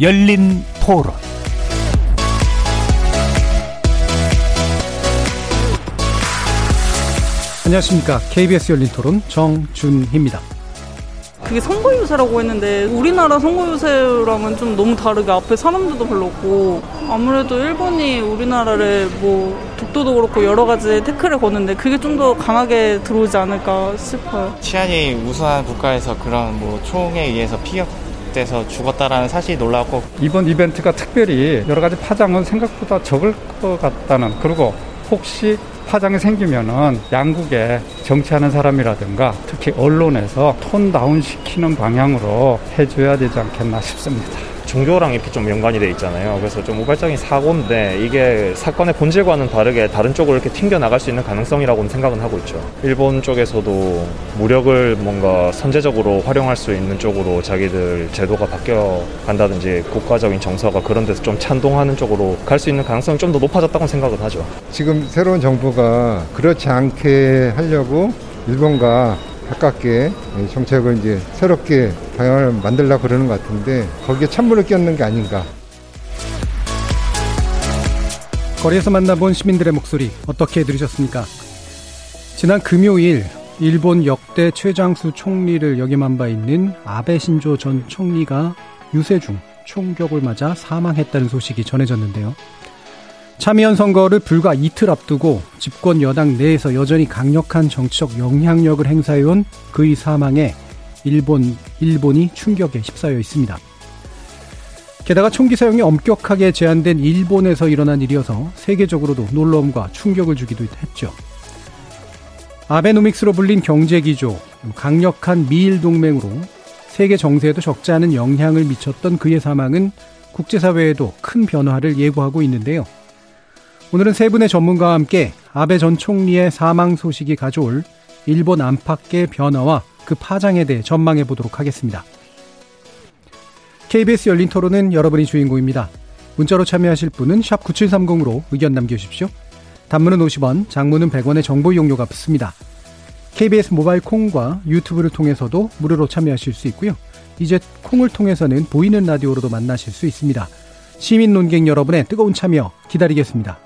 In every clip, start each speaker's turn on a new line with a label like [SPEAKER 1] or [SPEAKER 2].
[SPEAKER 1] 열린 토론
[SPEAKER 2] 안녕하십니까. KBS 열린 토론 정준희입니다.
[SPEAKER 3] 그게 선거유세라고 했는데 우리나라 선거유세랑은 좀 너무 다르게 앞에 사람들도 별로 없고 아무래도 일본이 우리나라를 뭐 독도도 그렇고 여러 가지 태클을 거는데 그게 좀 더 강하게 들어오지 않을까 싶어요.
[SPEAKER 4] 치안이 우수한 국가에서 그런 뭐 총에 의해서 피격 돼서 죽었다라는 사실이 놀라웠고
[SPEAKER 5] 이번 이벤트가 특별히 여러 가지 파장은 생각보다 적을 것 같다는 그리고 혹시 파장이 생기면은 양국에 정치하는 사람이라든가 특히 언론에서 톤 다운 시키는 방향으로 해줘야 되지 않겠나 싶습니다.
[SPEAKER 6] 종교랑 이렇게 좀 연관이 돼 있잖아요. 그래서 좀 우발적인 사고인데 이게 사건의 본질과는 다르게 다른 쪽으로 이렇게 튕겨 나갈 수 있는 가능성이라고는 생각은 하고 있죠. 일본 쪽에서도 무력을 뭔가 선제적으로 활용할 수 있는 쪽으로 자기들 제도가 바뀌어 간다든지 국가적인 정서가 그런 데서 좀 찬동하는 쪽으로 갈 수 있는 가능성이 좀 더 높아졌다고 생각은 하죠.
[SPEAKER 7] 지금 새로운 정부가 그렇지 않게 하려고 일본과 가깝게 정책을 이제 새롭게 방향을 만들려고 그러는 것 같은데 거기에 찬물을 끼얹는 게 아닌가.
[SPEAKER 2] 거리에서 만나본 시민들의 목소리 어떻게 들으셨습니까? 지난 금요일 일본 역대 최장수 총리를 역임한 바 있는 아베 신조 전 총리가 유세 중 총격을 맞아 사망했다는 소식이 전해졌는데요. 참의원 선거를 불과 이틀 앞두고 집권 여당 내에서 여전히 강력한 정치적 영향력을 행사해온 그의 사망에 일본, 일본이 충격에 휩싸여 있습니다. 게다가 총기 사용이 엄격하게 제한된 일본에서 일어난 일이어서 세계적으로도 놀라움과 충격을 주기도 했죠. 아베노믹스로 불린 경제기조, 강력한 미일 동맹으로 세계 정세에도 적지 않은 영향을 미쳤던 그의 사망은 국제사회에도 큰 변화를 예고하고 있는데요. 오늘은 세 분의 전문가와 함께 아베 전 총리의 사망 소식이 가져올 일본 안팎의 변화와 그 파장에 대해 전망해 보도록 하겠습니다. KBS 열린 토론은 여러분이 주인공입니다. 문자로 참여하실 분은 9730으로 의견 남겨주십시오. 단문은 50원, 장문은 100원의 정보 이용료가 붙습니다. KBS 모바일 콩과 유튜브를 통해서도 무료로 참여하실 수 있고요. 이제 콩을 통해서는 보이는 라디오로도 만나실 수 있습니다. 시민 논객 여러분의 뜨거운 참여 기다리겠습니다.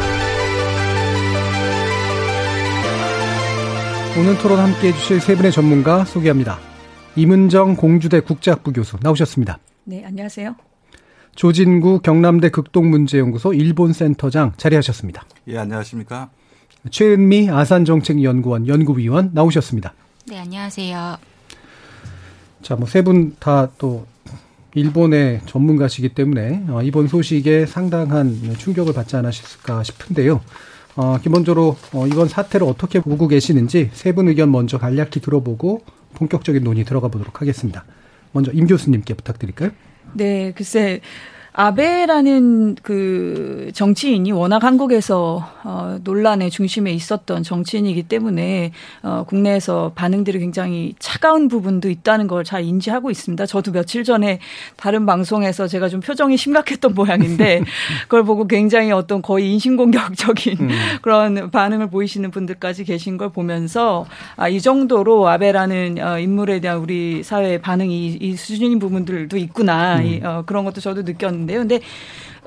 [SPEAKER 2] 오늘 토론 함께 해주실 세 분의 전문가 소개합니다. 이문정 공주대 국제학부 교수 나오셨습니다.
[SPEAKER 8] 네, 안녕하세요.
[SPEAKER 2] 조진구 경남대 극동문제연구소 일본센터장 자리하셨습니다.
[SPEAKER 9] 예, 안녕하십니까.
[SPEAKER 2] 최은미 아산정책연구원 연구위원 나오셨습니다.
[SPEAKER 10] 네, 안녕하세요.
[SPEAKER 2] 자, 뭐 세 분 다 또 일본의 전문가시기 때문에 어, 이번 소식에 상당한 충격을 받지 않으셨을까 싶은데요. 어, 기본적으로 어, 이번 사태를 어떻게 보고 계시는지 세 분 의견 먼저 간략히 들어보고 본격적인 논의 들어가 보도록 하겠습니다. 먼저 임 교수님께 부탁드릴까요?
[SPEAKER 8] 네, 글쎄 아베라는 그 정치인이 워낙 한국에서 어 논란의 중심에 있었던 정치인이기 때문에 어 국내에서 반응들이 굉장히 차가운 부분도 있다는 걸 잘 인지하고 있습니다. 저도 며칠 전에 다른 방송에서 제가 좀 표정이 심각했던 모양인데 그걸 보고 굉장히 어떤 거의 인신공격적인 음. 그런 반응을 보이시는 분들까지 계신 걸 보면서 아, 이 정도로 아베라는 어 인물에 대한 우리 사회의 반응이 이 수준인 부분들도 있구나. 음. 이, 어 그런 것도 저도 느꼈는데 있는데요. 근데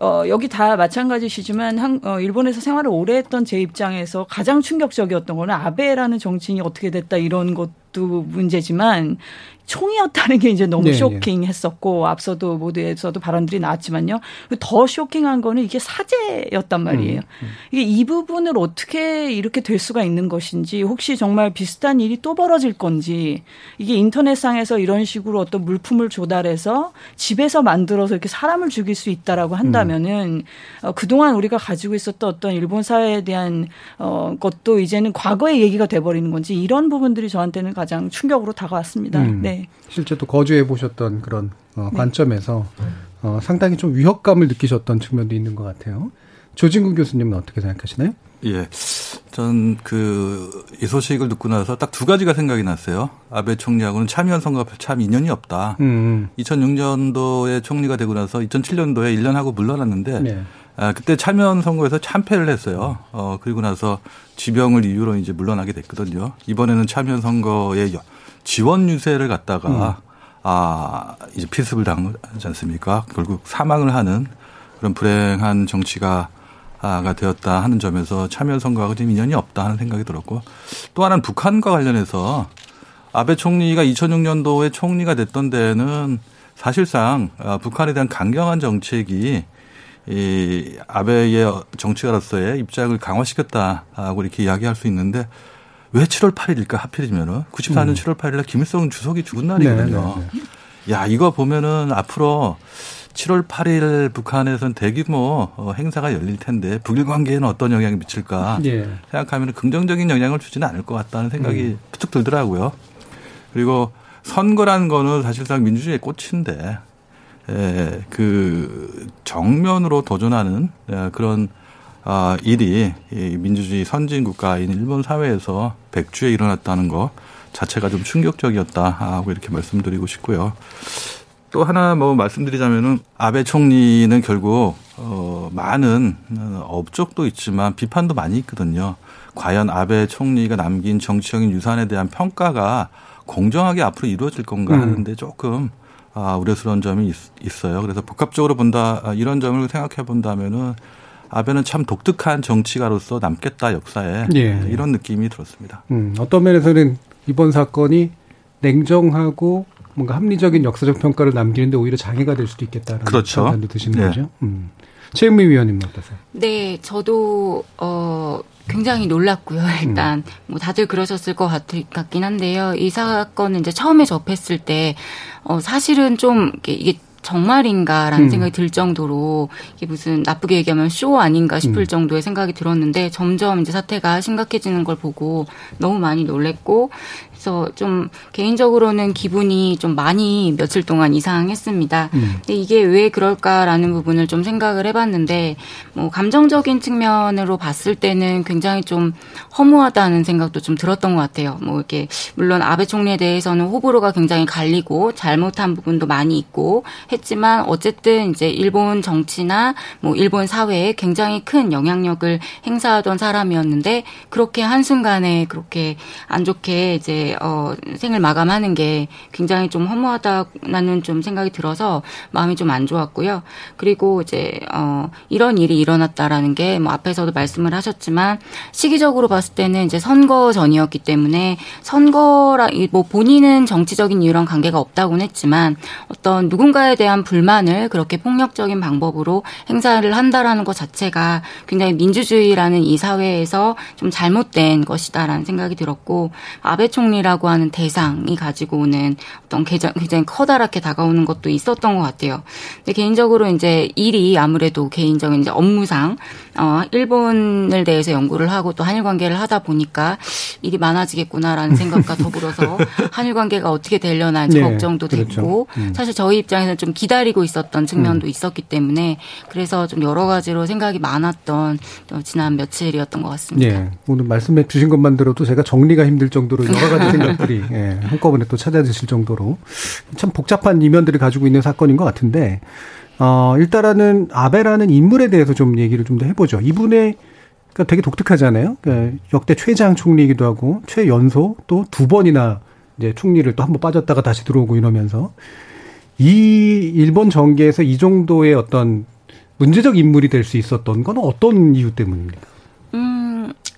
[SPEAKER 8] 어, 여기 다 마찬가지시지만 한, 어, 일본에서 생활을 오래 했던 제 입장에서 가장 충격적이었던 거는 아베라는 정치인이 어떻게 됐다 이런 것도 문제지만 총이었다는 게 이제 너무 네, 네. 쇼킹했었고 앞서도 모두에서도 발언들이 나왔지만요. 더 쇼킹한 거는 이게 사제였단 말이에요. 음, 음. 이게 이 부분을 어떻게 이렇게 될 수가 있는 것인지 혹시 정말 비슷한 일이 또 벌어질 건지 이게 인터넷상에서 이런 식으로 어떤 물품을 조달해서 집에서 만들어서 이렇게 사람을 죽일 수 있다라고 한다면은 음. 어, 그동안 우리가 가지고 있었던 어떤 일본 사회에 대한 어 것도 이제는 과거의 얘기가 돼 버리는 건지 이런 부분들이 저한테는 가장 충격으로 다가왔습니다. 음. 네.
[SPEAKER 2] 실제 또 거주해 보셨던 그런 어, 네. 관점에서 어, 상당히 좀 위협감을 느끼셨던 측면도 있는 것 같아요. 조진구 교수님은 어떻게 생각하시나요?
[SPEAKER 9] 예. 전 그 이 소식을 듣고 나서 딱 두 가지가 생각이 났어요. 아베 총리하고는 참여연 선거가 참 인연이 없다. 음. 2006년도에 총리가 되고 나서 2007년도에 1년 하고 물러났는데 네. 아, 그때 참여연 선거에서 참패를 했어요. 어, 그리고 나서 지병을 이유로 이제 물러나게 됐거든요. 이번에는 참여연 선거에 지원 유세를 갖다가 음. 아, 이제 필습을 당하지 않습니까? 결국 사망을 하는 그런 불행한 정치가 가 되었다 하는 점에서 참여 선거하고 좀 인연이 없다 하는 생각이 들었고 또 하나는 북한과 관련해서 아베 총리가 2006년도에 총리가 됐던 데에는 사실상 아, 북한에 대한 강경한 정책이 이 아베의 정치가로서의 입장을 강화시켰다고 이렇게 이야기할 수 있는데 왜 7월 8일일까 하필이면은 94년 음. 7월 8일날 김일성 주석이 죽은 날이거든요. 네, 네, 네. 야 이거 보면은 앞으로 7월 8일 북한에선 대규모 어, 행사가 열릴 텐데 북일 관계에는 어떤 영향이 미칠까 예. 생각하면 긍정적인 영향을 주지는 않을 것 같다는 생각이 음. 부쩍 들더라고요. 그리고 선거라는 거는 사실상 민주주의의 꽃인데 에, 그 정면으로 도전하는 그런 아, 일이 이 민주주의 선진 국가인 일본 사회에서 백주에 일어났다는 거 자체가 좀 충격적이었다 하고 이렇게 말씀드리고 싶고요. 또 하나 뭐 말씀드리자면은 아베 총리는 결국 어 많은 업적도 있지만 비판도 많이 있거든요. 과연 아베 총리가 남긴 정치적인 유산에 대한 평가가 공정하게 앞으로 이루어질 건가 음. 하는데 조금 아, 우려스러운 점이 있, 어요 그래서 복합적으로 본다 아, 이런 점을 생각해 본다면은 아베는 참 독특한 정치가로서 남겠다 역사에 예. 이런 느낌이 들었습니다.
[SPEAKER 2] 음, 어떤 면에서는 이번 사건이 냉정하고 뭔가 합리적인 역사적 평가를 남기는데 오히려 장애가 될 수도 있겠다라는
[SPEAKER 9] 그렇죠.
[SPEAKER 2] 판단도 드시는 네. 거죠. 음. 최은미 위원님 어떠세요?
[SPEAKER 10] 네, 저도 어 굉장히 놀랐고요. 일단 음. 뭐 다들 그러셨을 것 같, 같긴 한데요. 이 사건은 이제 처음에 접했을 때 어 사실은 좀 이게, 이게 정말인가라는 음. 생각이 들 정도로 이게 무슨 나쁘게 얘기하면 쇼 아닌가 싶을 음. 정도의 생각이 들었는데 점점 이제 사태가 심각해지는 걸 보고 너무 많이 놀랬고 그래서 좀 개인적으로는 기분이 좀 많이 며칠 동안 이상했습니다. 음. 근데 이게 왜 그럴까라는 부분을 좀 생각을 해봤는데 뭐 감정적인 측면으로 봤을 때는 굉장히 좀 허무하다는 생각도 좀 들었던 것 같아요. 뭐 이렇게 물론 아베 총리에 대해서는 호불호가 굉장히 갈리고 잘못한 부분도 많이 있고 했지만 어쨌든 이제 일본 정치나 뭐 일본 사회에 굉장히 큰 영향력을 행사하던 사람이었는데 그렇게 한순간에 그렇게 안 좋게 이제 어, 생을 마감하는 게 굉장히 좀 허무하다는 좀 생각이 들어서 마음이 좀 안 좋았고요. 그리고 이제 어, 이런 일이 일어났다라는 게 뭐 앞에서도 말씀을 하셨지만 시기적으로 봤을 때는 이제 선거 전이었기 때문에 선거라 뭐 본인은 정치적인 이유랑 관계가 없다고는 했지만 어떤 누군가에 대한 불만을 그렇게 폭력적인 방법으로 행사를 한다라는 것 자체가 굉장히 민주주의라는 이 사회에서 좀 잘못된 것이다라는 생각이 들었고 아베 총리 이라고 하는 대상이 가지고 오는 어떤 굉장히 커다랗게 다가오는 것도 있었던 것 같아요. 근데 개인적으로 이제 일이 아무래도 개인적인 이제 업무상 어 일본을 대해서 연구를 하고 또 한일 관계를 하다 보니까 일이 많아지겠구나라는 생각과 더불어서 한일 관계가 어떻게 되려나 네, 걱정도 그렇죠. 됐고 음. 사실 저희 입장에서는 좀 기다리고 있었던 측면도 음. 있었기 때문에 그래서 좀 여러 가지로 생각이 많았던 지난 며칠이었던 것 같습니다.
[SPEAKER 2] 네. 오늘 말씀해 주신 것만 들어도 제가 정리가 힘들 정도로 여러 가지 생각들이 예, 한꺼번에 또 찾아드실 정도로 참 복잡한 이면들을 가지고 있는 사건인 것 같은데 어, 일단은 아베라는 인물에 대해서 좀 얘기를 좀 더 해보죠. 이분의 그러니까 되게 독특하잖아요. 그러니까 역대 최장 총리이기도 하고 최연소 또 두 번이나 이제 총리를 또 한 번 빠졌다가 다시 들어오고 이러면서 이 일본 정계에서 이 정도의 어떤 문제적 인물이 될 수 있었던 건 어떤 이유 때문입니까?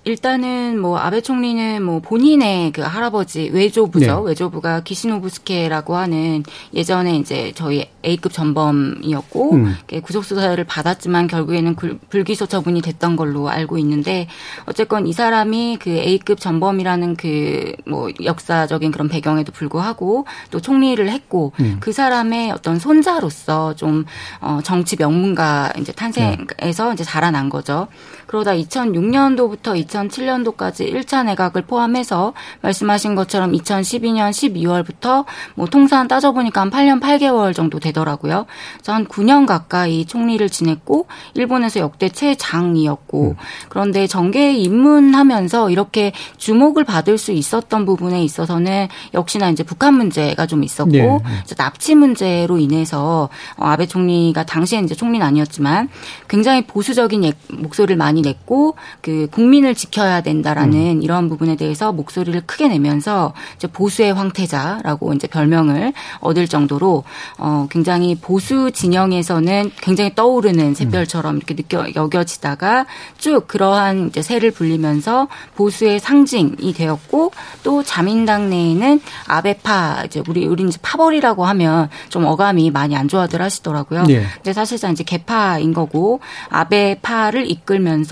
[SPEAKER 10] 일단은 뭐 아베 총리는 뭐 본인의 그 할아버지 외조부죠. 네. 외조부가 기시노부스케라고 하는 예전에 이제 저희 A급 전범이었고 음. 구속 수사를 받았지만 결국에는 불기소 처분이 됐던 걸로 알고 있는데 어쨌건 이 사람이 그 A급 전범이라는 그 뭐 역사적인 그런 배경에도 불구하고 또 총리를 했고 음. 그 사람의 어떤 손자로서 좀 어, 정치 명문가 이제 탄생해서 네. 이제 자라난 거죠. 그러다 2006년도부터 2007년도까지 1차 내각을 포함해서 말씀하신 것처럼 2012년 12월부터 뭐 통산 따져보니까 한 8년 8개월 정도 되더라고요. 그래서 한 9년 가까이 총리를 지냈고 일본에서 역대 최장이었고 음. 그런데 정계에 입문하면서 이렇게 주목을 받을 수 있었던 부분에 있어서는 역시나 이제 북한 문제가 좀 있었고 네. 납치 문제로 인해서 어, 아베 총리가 당시에 이제 총리는 아니었지만 굉장히 보수적인 목소리를 많이 냈고 그 국민을 지켜야 된다라는 음. 이런 부분에 대해서 목소리를 크게 내면서 이제 보수의 황태자라고 이제 별명을 얻을 정도로 어 굉장히 보수 진영에서는 굉장히 떠오르는 샛별처럼 이렇게 느껴 여겨지다가 쭉 그러한 이제 새를 불리면서 보수의 상징이 되었고 또 자민당 내에는 아베파 이제 우리 우리 이제 파벌이라고 하면 좀 어감이 많이 안 좋아들 하시더라고요. 예. 근데 사실상 이제 개파인 거고 아베파를 이끌면서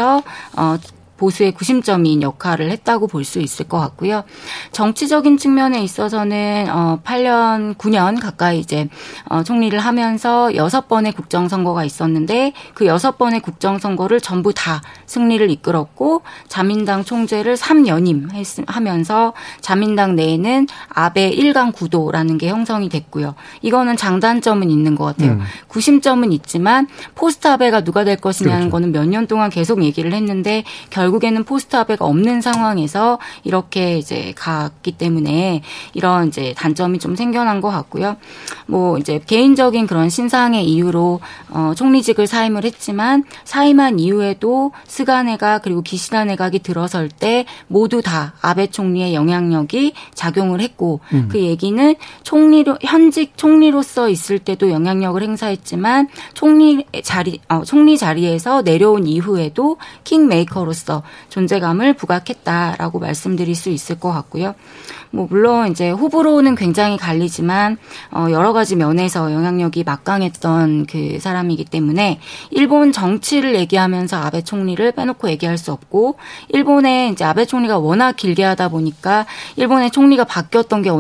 [SPEAKER 10] 어 보수의 구심점인 역할을 했다고 볼 수 있을 것 같고요. 정치적인 측면에 있어서는 어 8년 9년 가까이 이제 어 총리를 하면서 여섯 번의 국정 선거가 있었는데 그 여섯 번의 국정 선거를 전부 다 승리를 이끌었고 자민당 총재를 3연임 하면서 자민당 내에는 아베 1강 구도라는 게 형성이 됐고요. 이거는 장단점은 있는 것 같아요. 음. 구심점은 있지만 포스트 아베가 누가 될 것이냐는 그렇죠. 거는 몇 년 동안 계속 얘기를 했는데 결 결국에는 포스트 아베가 없는 상황에서 이렇게 이제 갔기 때문에 이런 이제 단점이 좀 생겨난 것 같고요. 뭐 이제 개인적인 그런 신상의 이유로 어 총리직을 사임을 했지만 사임한 이후에도 스가 내각 그리고 기시다 내각이 들어설 때 모두 다 아베 총리의 영향력이 작용을 했고 음. 그 얘기는 총리로 현직 총리로서 있을 때도 영향력을 행사했지만 총리 자리 어, 총리 자리에서 내려온 이후에도 킹메이커로서 존재감을 부각했다라고 말씀드릴 수 있을 것 같고요. 뭐 물론 이제 호불호는 굉장히 갈리지만 어 여러 가지 면에서 영향력이 막강했던 그 사람이기 때문에 일본 정치를 얘기하면서 아베 총리를 빼놓고 얘기할 수 없고 일본의 이제 아베 총리가 워낙 길게 하다 보니까 일본의 총리가 바뀌었던 게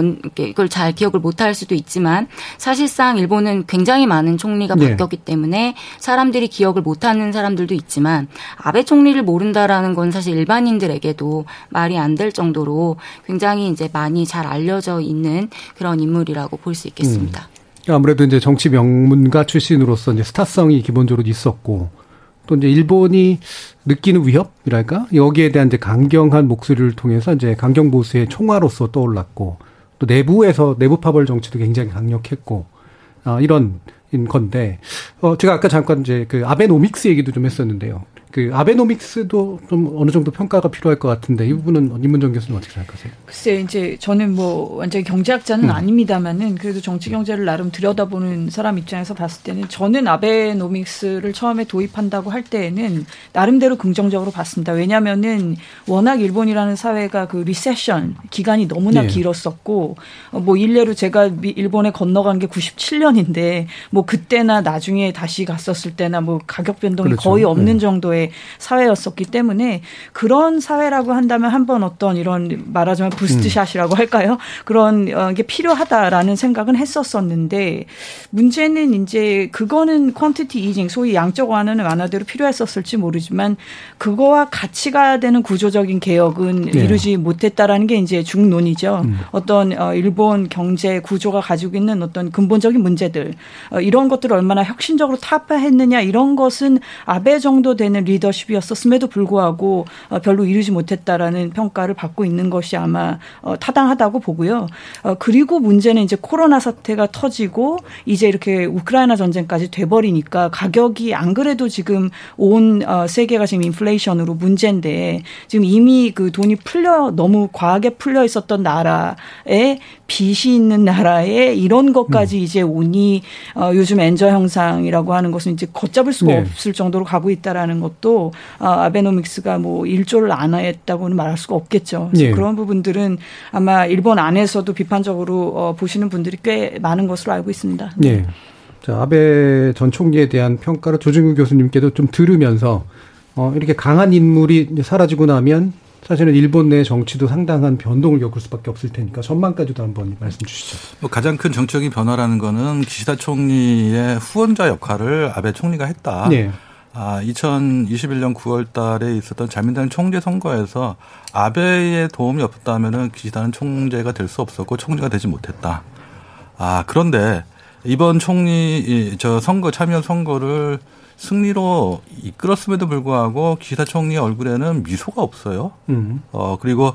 [SPEAKER 10] 이걸 잘 기억을 못 할 수도 있지만 사실상 일본은 굉장히 많은 총리가 네. 바뀌었기 때문에 사람들이 기억을 못 하는 사람들도 있지만 아베 총리를 모른다라는 건 사실 일반인들에게도 말이 안 될 정도로 굉장히 이제 많이 잘 알려져 있는 그런 인물이라고 볼 수 있겠습니다.
[SPEAKER 2] 음. 아무래도 이제 정치 명문가 출신으로서 이제 스타성이 기본적으로 있었고 또 이제 일본이 느끼는 위협이랄까 여기에 대한 이제 강경한 목소리를 통해서 이제 강경 보수의 총화로서 떠올랐고 또 내부에서 내부 파벌 정치도 굉장히 강력했고 어, 이런 건데 어 제가 아까 잠깐 이제 그 아베노믹스 얘기도 좀 했었는데요. 그 아베노믹스도 좀 어느 정도 평가가 필요할 것 같은데 이 부분은 임문정 교수님 어떻게 생각하세요?
[SPEAKER 8] 글쎄 이제 저는 뭐 완전히 경제학자는 음. 아닙니다만은 그래도 정치 경제를 나름 들여다보는 사람 입장에서 봤을 때는 저는 아베노믹스를 처음에 도입한다고 할 때에는 나름대로 긍정적으로 봤습니다. 왜냐하면은 워낙 일본이라는 사회가 그 recession 기간이 너무나 네. 길었었고 뭐 일례로 제가 일본에 건너간 게 97년인데 뭐 그때나 나중에 다시 갔었을 때나 뭐 가격 변동이 그렇죠. 거의 없는 네. 정도의 사회였었기 때문에 그런 사회라고 한다면 한번 어떤 이런 말하자면 boost shot이라고 음. 할까요? 그런 어, 게 필요하다라는 생각은 했었었는데 문제는 이제 그거는 quantitative easing 소위 양적 완화는 완화대로 필요했었을지 모르지만 그거와 같이 가야 되는 구조적인 개혁은 네. 이루지 못했다라는 게 이제 중론이죠. 음. 어떤 어, 일본 경제 구조가 가지고 있는 어떤 근본적인 문제들 어, 이런 것들을 얼마나 혁신적으로 타파했느냐 이런 것은 아베 정도 되는 리더십이었었음에도 불구하고 어, 별로 이루지 못했다라는 평가를 받고 있는 것이 아마 어, 타당하다고 보고요. 어, 그리고 문제는 이제 코로나 사태가 터지고 이제 이렇게 우크라이나 전쟁까지 돼버리니까 가격이 안 그래도 지금 온 세계가 지금 인플레이션으로 문제인데 지금 이미 그 돈이 풀려 너무 과하게 풀려 있었던 나라에 빚이 있는 나라에 이런 것까지 음. 이제 오니 요즘 엔저 형상이라고 하는 것은 이제 걷잡을 수가 네. 없을 정도로 가고 있다라는 것도 또 아, 아베노믹스가 뭐 일조를 안 했다고는 말할 수가 없겠죠. 예. 그런 부분들은 아마 일본 안에서도 비판적으로 어, 보시는 분들이 꽤 많은 것으로 알고 있습니다.
[SPEAKER 2] 네. 자, 아베 전 총리에 대한 평가를 조준규 교수님께도 좀 들으면서 어, 이렇게 강한 인물이 사라지고 나면 사실은 일본 내 정치도 상당한 변동을 겪을 수밖에 없을 테니까 전망까지도 한번 말씀 주시죠.
[SPEAKER 9] 뭐 가장 큰 정적인 변화라는 거는 기시다 총리의 후원자 역할을 아베 총리가 했다. 네. 아, 2021년 9월 달에 있었던 자민당 총재 선거에서 아베의 도움이 없었다면은 기시다는 총재가 될 수 없었고 총재가 되지 못했다. 아, 그런데 이번 총리 저 선거 참여 선거를 승리로 이끌었음에도 불구하고 기시다 총리 얼굴에는 미소가 없어요. 음. 어, 그리고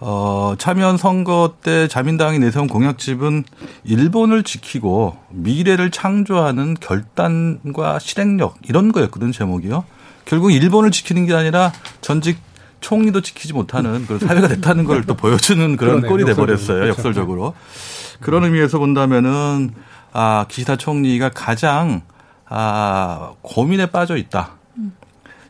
[SPEAKER 9] 어, 참여 선거 때 자민당이 내세운 공약집은 일본을 지키고 미래를 창조하는 결단과 실행력 이런 거였거든 제목이요. 결국 일본을 지키는 게 아니라 전직 총리도 지키지 못하는 그런 사회가 됐다는 걸 또 보여주는 그런 그러네, 꼴이 돼버렸어요. 그렇죠. 역설적으로. 그런 의미에서 본다면은 아 기시다 총리가 가장 아 고민에 빠져 있다.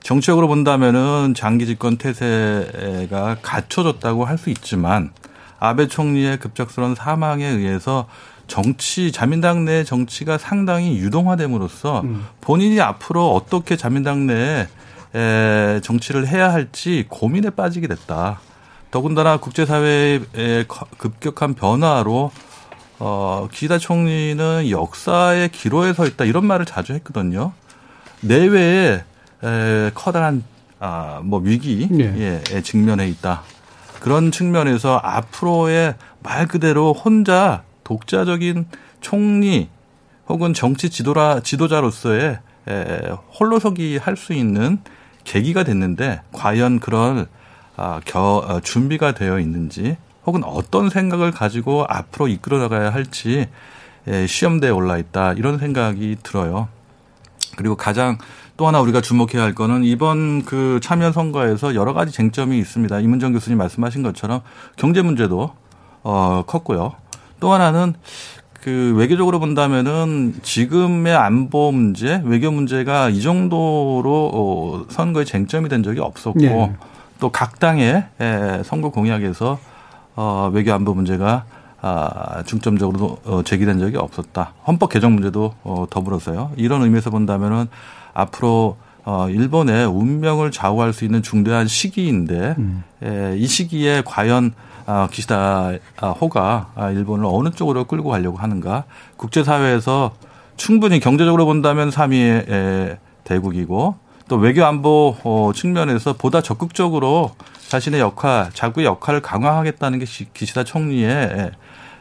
[SPEAKER 9] 정치적으로 본다면은 장기 집권 태세가 갖춰졌다고 할 수 있지만 아베 총리의 급작스러운 사망에 의해서 정치 자민당 내 정치가 상당히 유동화됨으로써 음. 본인이 앞으로 어떻게 자민당 내에 정치를 해야 할지 고민에 빠지게 됐다. 더군다나 국제사회의 급격한 변화로 어, 기다 총리는 역사의 기로에 서 있다 이런 말을 자주 했거든요. 내외에 에, 커다란 아, 뭐 위기 네. 예, 직면해 있다. 그런 측면에서 앞으로의 말 그대로 혼자 독자적인 총리 혹은 정치 지도라 지도자로서의 에, 홀로서기 할 수 있는 계기가 됐는데 과연 그런 아, 겨, 어, 준비가 되어 있는지 혹은 어떤 생각을 가지고 앞으로 이끌어 나가야 할지 에, 시험대에 올라 있다 이런 생각이 들어요. 그리고 가장 또 하나 우리가 주목해야 할 거는 이번 그 참여 선거에서 여러 가지 쟁점이 있습니다. 이문정 교수님 말씀하신 것처럼 경제 문제도 어 컸고요. 또 하나는 그 외교적으로 본다면은 지금의 안보 문제, 외교 문제가 이 정도로 어 선거에 쟁점이 된 적이 없었고 네. 또각 당의 선거 공약에서 어 외교 안보 문제가 아, 중점적으로 어, 제기된 적이 없었다. 헌법 개정 문제도 어, 더불어서요. 이런 의미에서 본다면은 앞으로 어, 일본의 운명을 좌우할 수 있는 중대한 시기인데 음. 에, 이 시기에 과연 아, 기시다 아, 호가 아, 일본을 어느 쪽으로 끌고 가려고 하는가 국제사회에서 충분히 경제적으로 본다면 3위의 에, 대국이고 또 외교 안보 어, 측면에서 보다 적극적으로 자신의 역할, 자구의 역할을 강화하겠다는 게 기시다 총리의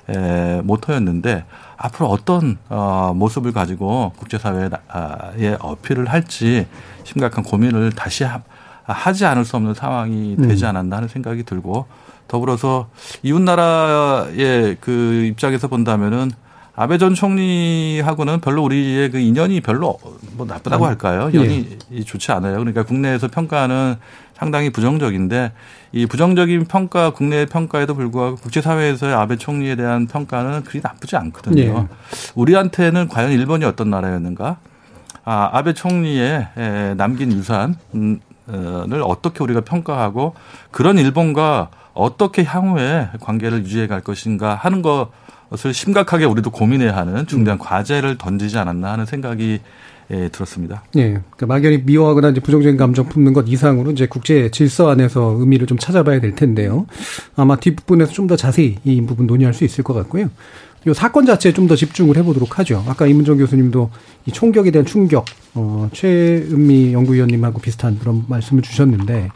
[SPEAKER 9] 에, 모토였는데 앞으로 어떤 어, 모습을 가지고 국제사회에 어필을 할지 심각한 고민을 다시 하, 하지 않을 수 없는 상황이 음. 되지 않았나 하는 생각이 들고 더불어서 이웃 나라의 그 입장에서 본다면은 아베 전 총리하고는 별로 우리의 그 인연이 별로 뭐 나쁘다고 할까요? 연이 예. 좋지 않아요. 그러니까 국내에서 평가는 상당히 부정적인데 이 부정적인 평가 국내 평가에도 불구하고 국제사회에서의 아베 총리에 대한 평가는 그리 나쁘지 않거든요. 예. 우리한테는 과연 일본이 어떤 나라였는가? 아, 아베 총리의 남긴 유산을 어떻게 우리가 평가하고 그런 일본과 어떻게 향후에 관계를 유지해 갈 것인가 하는 것을 심각하게 우리도 고민해야 하는 중대한 음. 과제를 던지지 않았나 하는 생각이 예, 들었습니다.
[SPEAKER 2] 예. 그러니까 막연히 미워하거나 이제 부정적인 감정 품는 것 이상으로 이제 국제 질서 안에서 의미를 좀 찾아봐야 될 텐데요. 아마 뒷부분에서 좀 더 자세히 이 부분 논의할 수 있을 것 같고요. 이 사건 자체에 좀 더 집중을 해보도록 하죠. 아까 이문정 교수님도 이 총격에 대한 충격, 어, 최은미 연구위원님하고 비슷한 그런 말씀을 주셨는데,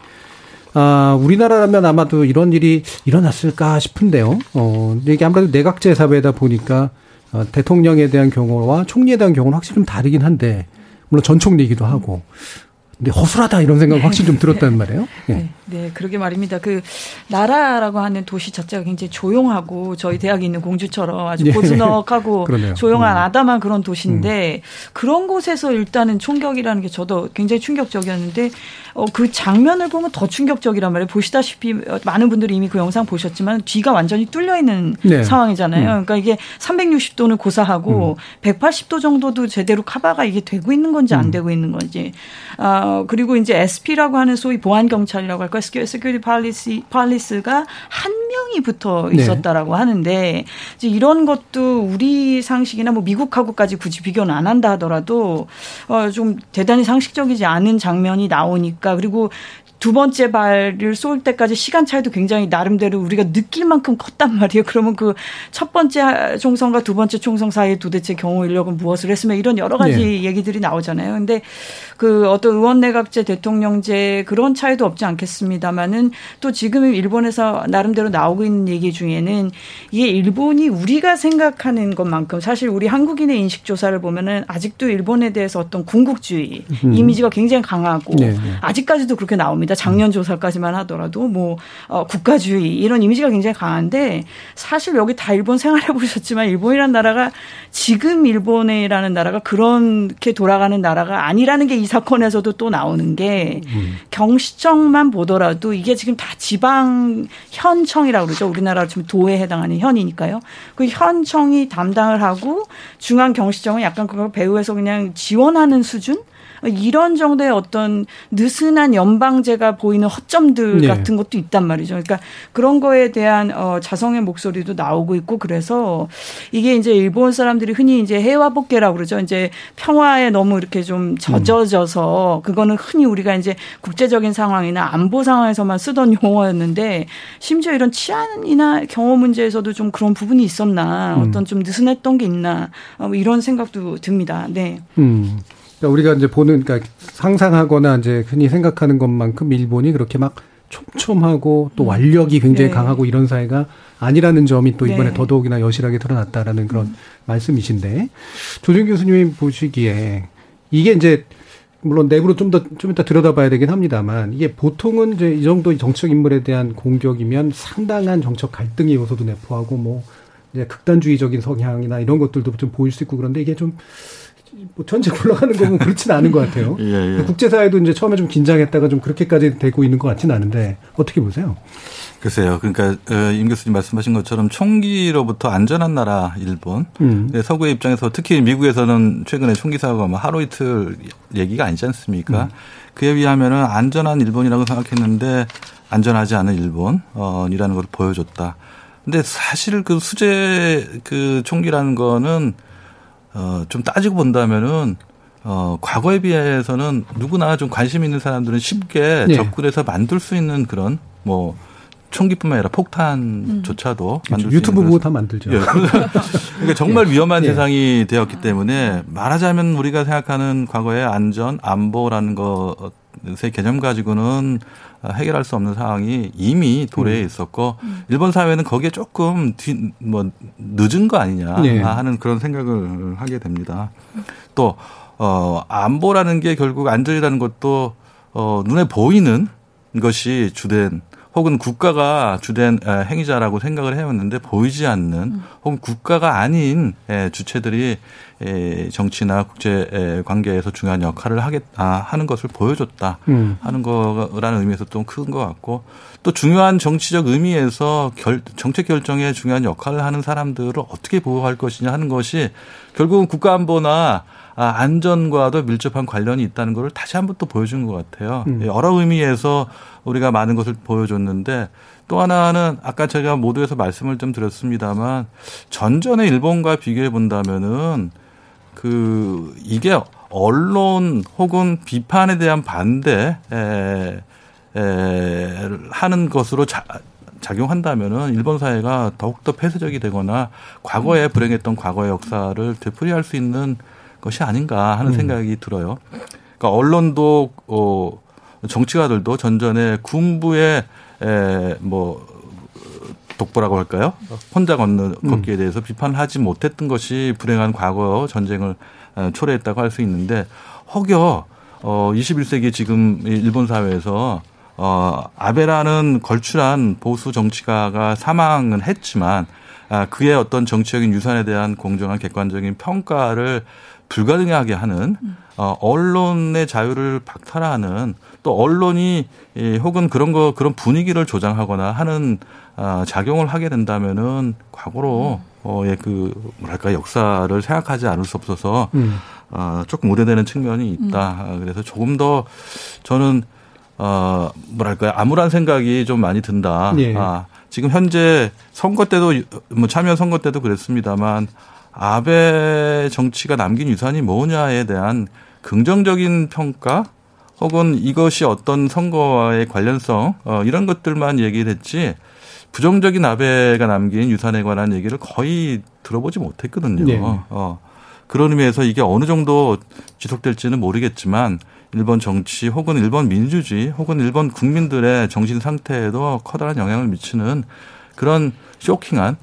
[SPEAKER 2] 아, 우리나라라면 아마도 이런 일이 일어났을까 싶은데요. 어, 이게 아무래도 내각제 사회다 보니까 어, 대통령에 대한 경우와 총리에 대한 경우는 확실히 좀 다르긴 한데 물론 전 총리이기도 하고 근데 허술하다 이런 생각 확실히 좀 들었단 말이에요.
[SPEAKER 8] 네. 네. 네, 그러게 말입니다. 그 나라라고 하는 도시 자체가 굉장히 조용하고 저희 대학에 있는 공주처럼 아주 예. 고즈넉하고 조용한 음. 아담한 그런 도시인데 음. 그런 곳에서 일단은 총격이라는 게 저도 굉장히 충격적이었는데 어, 그 장면을 보면 더 충격적이란 말이에요. 보시다시피 많은 분들이 이미 그 영상 보셨지만 뒤가 완전히 뚫려 있는 네. 상황이잖아요. 음. 그러니까 이게 360도는 고사하고 음. 180도 정도도 제대로 카바가 이게 되고 있는 건지 안 음. 되고 있는 건지. 아, 그리고 이제 SP라고 하는 소위 보안 경찰이라고 할까? security police police가 한 명이 붙어 네. 있었다라고 네. 하는데 이제 이런 것도 우리 상식이나 뭐 미국하고까지 굳이 비교는 안 한다 하더라도 어 좀 대단히 상식적이지 않은 장면이 나오니까 그리고 두 번째 발을 쏠 때까지 시간 차이도 굉장히 나름대로 우리가 느낄 만큼 컸단 말이에요. 그러면 그 첫 번째 총성과 두 번째 총성 사이에 도대체 경호 인력은 무엇을 했으면 이런 여러 가지 네. 얘기들이 나오잖아요. 근데 그 어떤 의원 내각제 대통령제 그런 차이도 없지 않겠습니다만은 또 지금 일본에서 나름대로 나오고 있는 얘기 중에는 이게 일본이 우리가 생각하는 것만큼 사실 우리 한국인의 인식 조사를 보면은 아직도 일본에 대해서 어떤 군국주의 음. 이미지가 굉장히 강하고 네, 네. 아직까지도 그렇게 나옵니다. 작년 조사까지만 하더라도 뭐 어, 국가주의 이런 이미지가 굉장히 강한데 사실 여기 다 일본 생활해 보셨지만 일본이라는 나라가 지금 일본이라는 나라가 그렇게 돌아가는 나라가 아니라는 게 이 사건에서도 또 나오는 게 음. 경시청만 보더라도 이게 지금 다 지방 현청이라고 그러죠. 우리나라 지금 도에 해당하는 현이니까요. 그 현청이 담당을 하고 중앙 경시청은 약간 그걸 배후에서 그냥 지원하는 수준? 이런 정도의 어떤 느슨한 연방제가 보이는 허점들 네. 같은 것도 있단 말이죠. 그러니까 그런 거에 대한 어 자성의 목소리도 나오고 있고 그래서 이게 이제 일본 사람들이 흔히 이제 해화복계라고 그러죠. 이제 평화에 너무 이렇게 좀 젖어져서 그거는 흔히 우리가 이제 국제적인 상황이나 안보 상황에서만 쓰던 용어였는데 심지어 이런 치안이나 경호 문제에서도 좀 그런 부분이 있었나 음. 어떤 좀 느슨했던 게 있나 어, 뭐 이런 생각도 듭니다. 네. 음.
[SPEAKER 2] 그러니까 우리가 이제 보는 그러니까 상상하거나 이제 흔히 생각하는 것만큼 일본이 그렇게 막 촘촘하고 또 음. 완력이 굉장히 네. 강하고 이런 사회가 아니라는 점이 또 이번에 네. 더더욱이나 여실하게 드러났다라는 그런 음. 말씀이신데 조준 교수님이 보시기에 이게 이제 물론 내부로 좀더좀 이따 들여다봐야 되긴 합니다만 이게 보통은 이제 이 정도 정책 인물에 대한 공격이면 상당한 정책 갈등의 요소도 내포하고 뭐 이제 극단주의적인 성향이나 이런 것들도 좀 보일 수 있고 그런데 이게 좀 뭐 전체 굴러가는 거면 그렇지는 않은 것 같아요. 예, 예. 국제사회도 이제 처음에 좀 긴장했다가 좀 그렇게까지 되고 있는 것 같지는 않은데 어떻게 보세요?
[SPEAKER 9] 글쎄요. 그러니까 어, 임 교수님 말씀하신 것처럼 총기로부터 안전한 나라 일본. 음. 서구의 입장에서 특히 미국에서는 최근에 총기 사고가 뭐 하루 이틀 얘기가 아니지 않습니까? 음. 그에 비하면은 안전한 일본이라고 생각했는데 안전하지 않은 일본이라는 걸 보여줬다. 근데 사실 그 수제 그 총기라는 거는 어, 좀 따지고 본다면은 어, 과거에 비해서는 누구나 좀 관심 있는 사람들은 쉽게 네. 접근해서 만들 수 있는 그런 뭐 총기뿐만 아니라 폭탄조차도 음. 만들
[SPEAKER 2] 수 유튜브 보고 다 만들죠. 예.
[SPEAKER 9] 그러니까 정말 예. 위험한 예. 세상이 되었기 때문에 말하자면 우리가 생각하는 과거의 안전, 안보라는 것의 개념 가지고는 해결할 수 없는 상황이 이미 도래해 음. 있었고 음. 일본 사회는 거기에 조금 뒤, 뭐 늦은 거 아니냐 네. 하는 그런 생각을 하게 됩니다. 또 어, 안보라는 게 결국 안전이라는 것도 어, 눈에 보이는 것이 주된 혹은 국가가 주된 행위자라고 생각을 해왔는데 보이지 않는 음. 혹은 국가가 아닌 주체들이 정치나 국제 관계에서 중요한 역할을 하겠 아, 하는 것을 보여줬다 음. 하는 거라는 의미에서 좀 큰 것 같고 또 중요한 정치적 의미에서 결, 정책 결정에 중요한 역할을 하는 사람들을 어떻게 보호할 것이냐 하는 것이 결국은 국가안보나 아, 안전과도 밀접한 관련이 있다는 것을 다시 한번 또 보여준 것 같아요. 음. 여러 의미에서 우리가 많은 것을 보여줬는데 또 하나는 아까 제가 모두에서 말씀을 좀 드렸습니다만 전전의 일본과 비교해 본다면은 그 이게 언론 혹은 비판에 대한 반대 에, 에, 하는 것으로 자, 작용한다면은 일본 사회가 더욱더 폐쇄적이 되거나 과거에 불행했던 과거의 역사를 되풀이할 수 있는 것이 아닌가 하는 음. 생각이 들어요. 그러니까 언론도 어 정치가들도 전전에 군부의 에뭐 독보라고 할까요? 혼자 걷는 음. 걷기에 대해서 비판을 하지 못했던 것이 불행한 과거 전쟁을 어, 초래했다고 할 수 있는데 혹여 어 21세기 지금 일본 사회에서 어 아베라는 걸출한 보수 정치가가 사망은 했지만 아 그의 어떤 정치적인 유산에 대한 공정한 객관적인 평가를 불가능하게 하는 어, 언론의 자유를 박탈하는 또 언론이 이, 혹은 그런 거 그런 분위기를 조장하거나 하는 어, 작용을 하게 된다면은 과거로 어의 그 뭐랄까 역사를 생각하지 않을 수 없어서 음. 어, 조금 우려되는 측면이 있다. 음. 그래서 조금 더 저는 어 뭐랄까요 암울한 생각이 좀 많이 든다. 예. 아, 지금 현재 선거 때도 뭐 참여 선거 때도 그랬습니다만 아베 정치가 남긴 유산이 뭐냐에 대한 긍정적인 평가 혹은 이것이 어떤 선거와의 관련성 어, 이런 것들만 얘기를 했지 부정적인 아베가 남긴 유산에 관한 얘기를 거의 들어보지 못했거든요. 네. 어, 그런 의미에서 이게 어느 정도 지속될지는 모르겠지만 일본 정치 혹은 일본 민주주의 혹은 일본 국민들의 정신 상태에도 커다란 영향을 미치는 그런 쇼킹한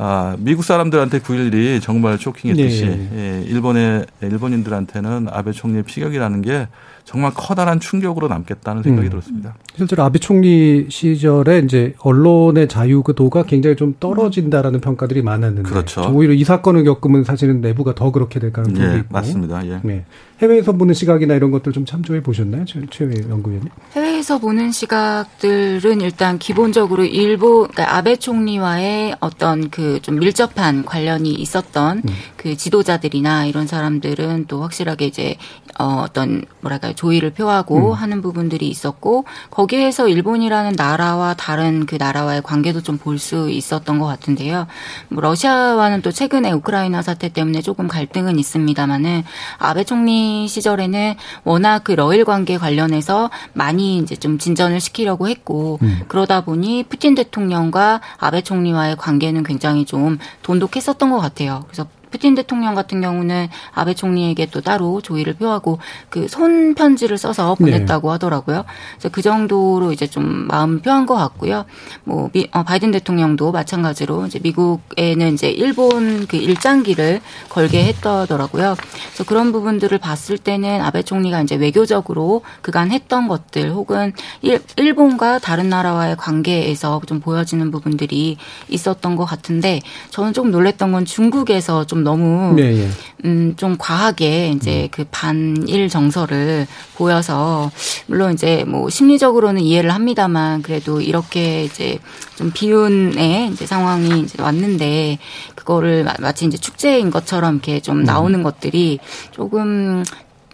[SPEAKER 9] 아, 미국 사람들한테 9.11이 정말 쇼킹했듯이 네. 예, 일본의 일본인들한테는 아베 총리의 피격이라는 게 정말 커다란 충격으로 남겠다는 생각이 음. 들었습니다.
[SPEAKER 2] 실제로 아베 총리 시절에 이제 언론의 자유도가 굉장히 좀 떨어진다라는 평가들이 많았는데
[SPEAKER 9] 그렇죠.
[SPEAKER 2] 오히려 이 사건을 겪으면 사실은 내부가 더 그렇게 될 가능성이 예, 있고
[SPEAKER 9] 맞습니다. 예. 네.
[SPEAKER 2] 해외에서 보는 시각이나 이런 것들 좀 참조해 보셨나요, 최 연구위원님?
[SPEAKER 10] 해외에서 보는 시각들은 일단 기본적으로 일본 그러니까 아베 총리와의 어떤 그 좀 밀접한 관련이 있었던 음. 그 지도자들이나 이런 사람들은 또 확실하게 이제 어, 어떤 뭐랄까요 조의를 표하고 음. 하는 부분들이 있었고 거기에서 일본이라는 나라와 다른 그 나라와의 관계도 좀 볼 수 있었던 것 같은데요. 뭐 러시아와는 또 최근에 우크라이나 사태 때문에 조금 갈등은 있습니다만은 아베 총리 시절에는 워낙 그 러일 관계 관련해서 많이 이제 좀 진전을 시키려고 했고 음. 그러다 보니 푸틴 대통령과 아베 총리와의 관계는 굉장히 좀 돈독했었던 것 같아요. 그래서 푸틴 대통령 같은 경우는 아베 총리에게 또 따로 조의를 표하고 그 손 편지를 써서 보냈다고 네. 하더라고요. 그래서 그 정도로 이제 좀 마음 표한 것 같고요. 뭐 미, 어, 바이든 대통령도 마찬가지로 이제 미국에는 이제 일본 그 일장기를 걸게 했더라고요. 그래서 그런 부분들을 봤을 때는 아베 총리가 이제 외교적으로 그간 했던 것들 혹은 일, 일본과 다른 나라와의 관계에서 좀 보여지는 부분들이 있었던 것 같은데 저는 좀 놀랬던 건 중국에서 좀좀 너무 네, 예. 음 좀 과하게 이제 음. 그 반일 정서를 보여서 물론 이제 뭐 심리적으로는 이해를 합니다만 그래도 이렇게 이제 좀 비운의 이제 상황이 이제 왔는데 그거를 마치 이제 축제인 것처럼 이렇게 좀 음. 나오는 음. 것들이 조금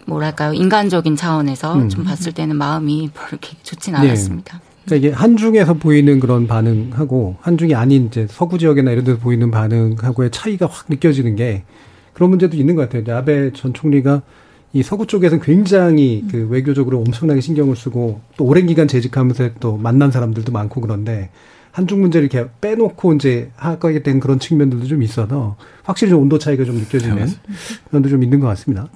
[SPEAKER 10] 뭐랄까요 인간적인 차원에서 음. 좀 봤을 때는 마음이 그렇게 좋진 네. 않았습니다. 네.
[SPEAKER 2] 그러니까 이게 한중에서 보이는 그런 반응하고 한중이 아닌 이제 서구 지역이나 이런 데서 보이는 반응하고의 차이가 확 느껴지는 게 그런 문제도 있는 것 같아요. 이제 아베 전 총리가 이 서구 쪽에서는 굉장히 그 외교적으로 엄청나게 신경을 쓰고 또 오랜 기간 재직하면서 또 만난 사람들도 많고 그런데 한중 문제를 이렇게 빼놓고 이제 하게 된 그런 측면들도 좀 있어서 확실히 좀 온도 차이가 좀 느껴지는 면도 좀 있는 것 같습니다.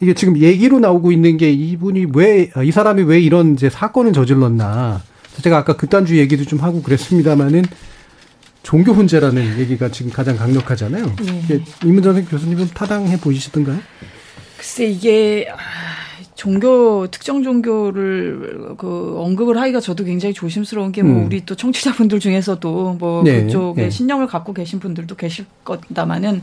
[SPEAKER 2] 이게 지금 얘기로 나오고 있는 게 이분이 왜, 이 사람이 왜 이런 이제 사건을 저질렀나. 제가 아까 극단주의 얘기도 좀 하고 그랬습니다마는 종교 훈제라는 얘기가 지금 가장 강력하잖아요. 네. 이문전 교수님은 타당해 보이시던가요?
[SPEAKER 8] 글쎄 이게 아, 종교 특정 종교를 그 언급을 하기가 저도 굉장히 조심스러운 게뭐 음. 우리 또 청취자분들 중에서도 뭐 네. 그쪽에 네. 신념을 갖고 계신 분들도 계실 겁니다만은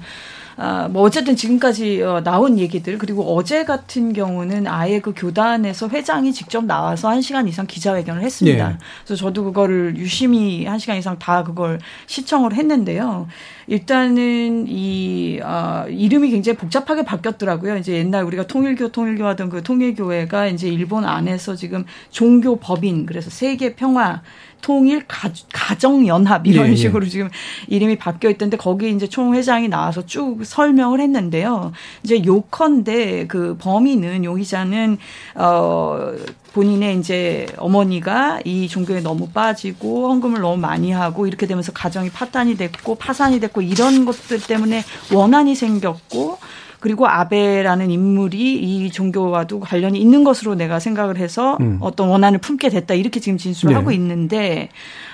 [SPEAKER 8] 아, 뭐 어쨌든 지금까지 어, 나온 얘기들 그리고 어제 같은 경우는 아예 그 교단에서 회장이 직접 나와서 한 시간 이상 기자회견을 했습니다. 네. 그래서 저도 그거를 유심히 한 시간 이상 다 그걸 시청을 했는데요. 일단은 이 아, 이름이 굉장히 복잡하게 바뀌었더라고요. 이제 옛날 우리가 통일교 통일교 하던 그 통일교회가 이제 일본 안에서 지금 종교 법인 그래서 세계 평화 통일 가 정 연합 이런 네, 식으로 네. 지금 이름이 바뀌어 있던데 거기 이제 총회장이 나와서 쭉 설명을 했는데요. 이제 요컨대 그 범인은 용의자는 어 본인의 이제 어머니가 이 종교에 너무 빠지고 헌금을 너무 많이 하고 이렇게 되면서 가정이 파탄이 됐고 파산이 됐고 이런 것들 때문에 원한이 생겼고 그리고 아베라는 인물이 이 종교와도 관련이 있는 것으로 내가 생각을 해서 음. 어떤 원한을 품게 됐다 이렇게 지금 진술을 네. 하고 있는데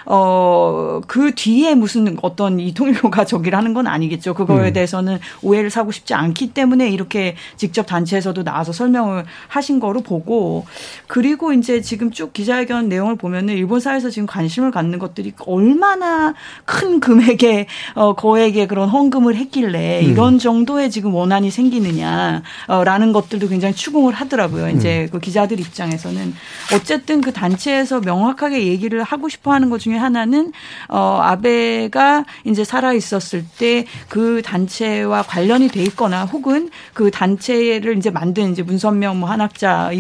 [SPEAKER 8] 어, 그 뒤에 무슨 어떤 이 통일교가 저기를 하는 건 아니겠죠. 그거에 음. 대해서는 오해를 사고 싶지 않기 때문에 이렇게 직접 단체에서도 나와서 설명을 하신 거로 보고 그리고 이제 지금 쭉 기자회견 내용을 보면은 일본 사회에서 지금 관심을 갖는 것들이 얼마나 큰 금액의 어, 거액의 그런 헌금을 했길래 음. 이런 정도의 지금 원한이 생기느냐라는 것들도 굉장히 추궁을 하더라고요. 이제 음. 그 기자들 입장에서는 어쨌든 그 단체에서 명확하게 얘기를 하고 싶어 하는 것 중에 하나는 어 아베가 이제 살아 있었을 때 그 단체와 관련이 돼 있거나 혹은 그 단체를 이제 만든 이제 문선명 뭐 한학자 이,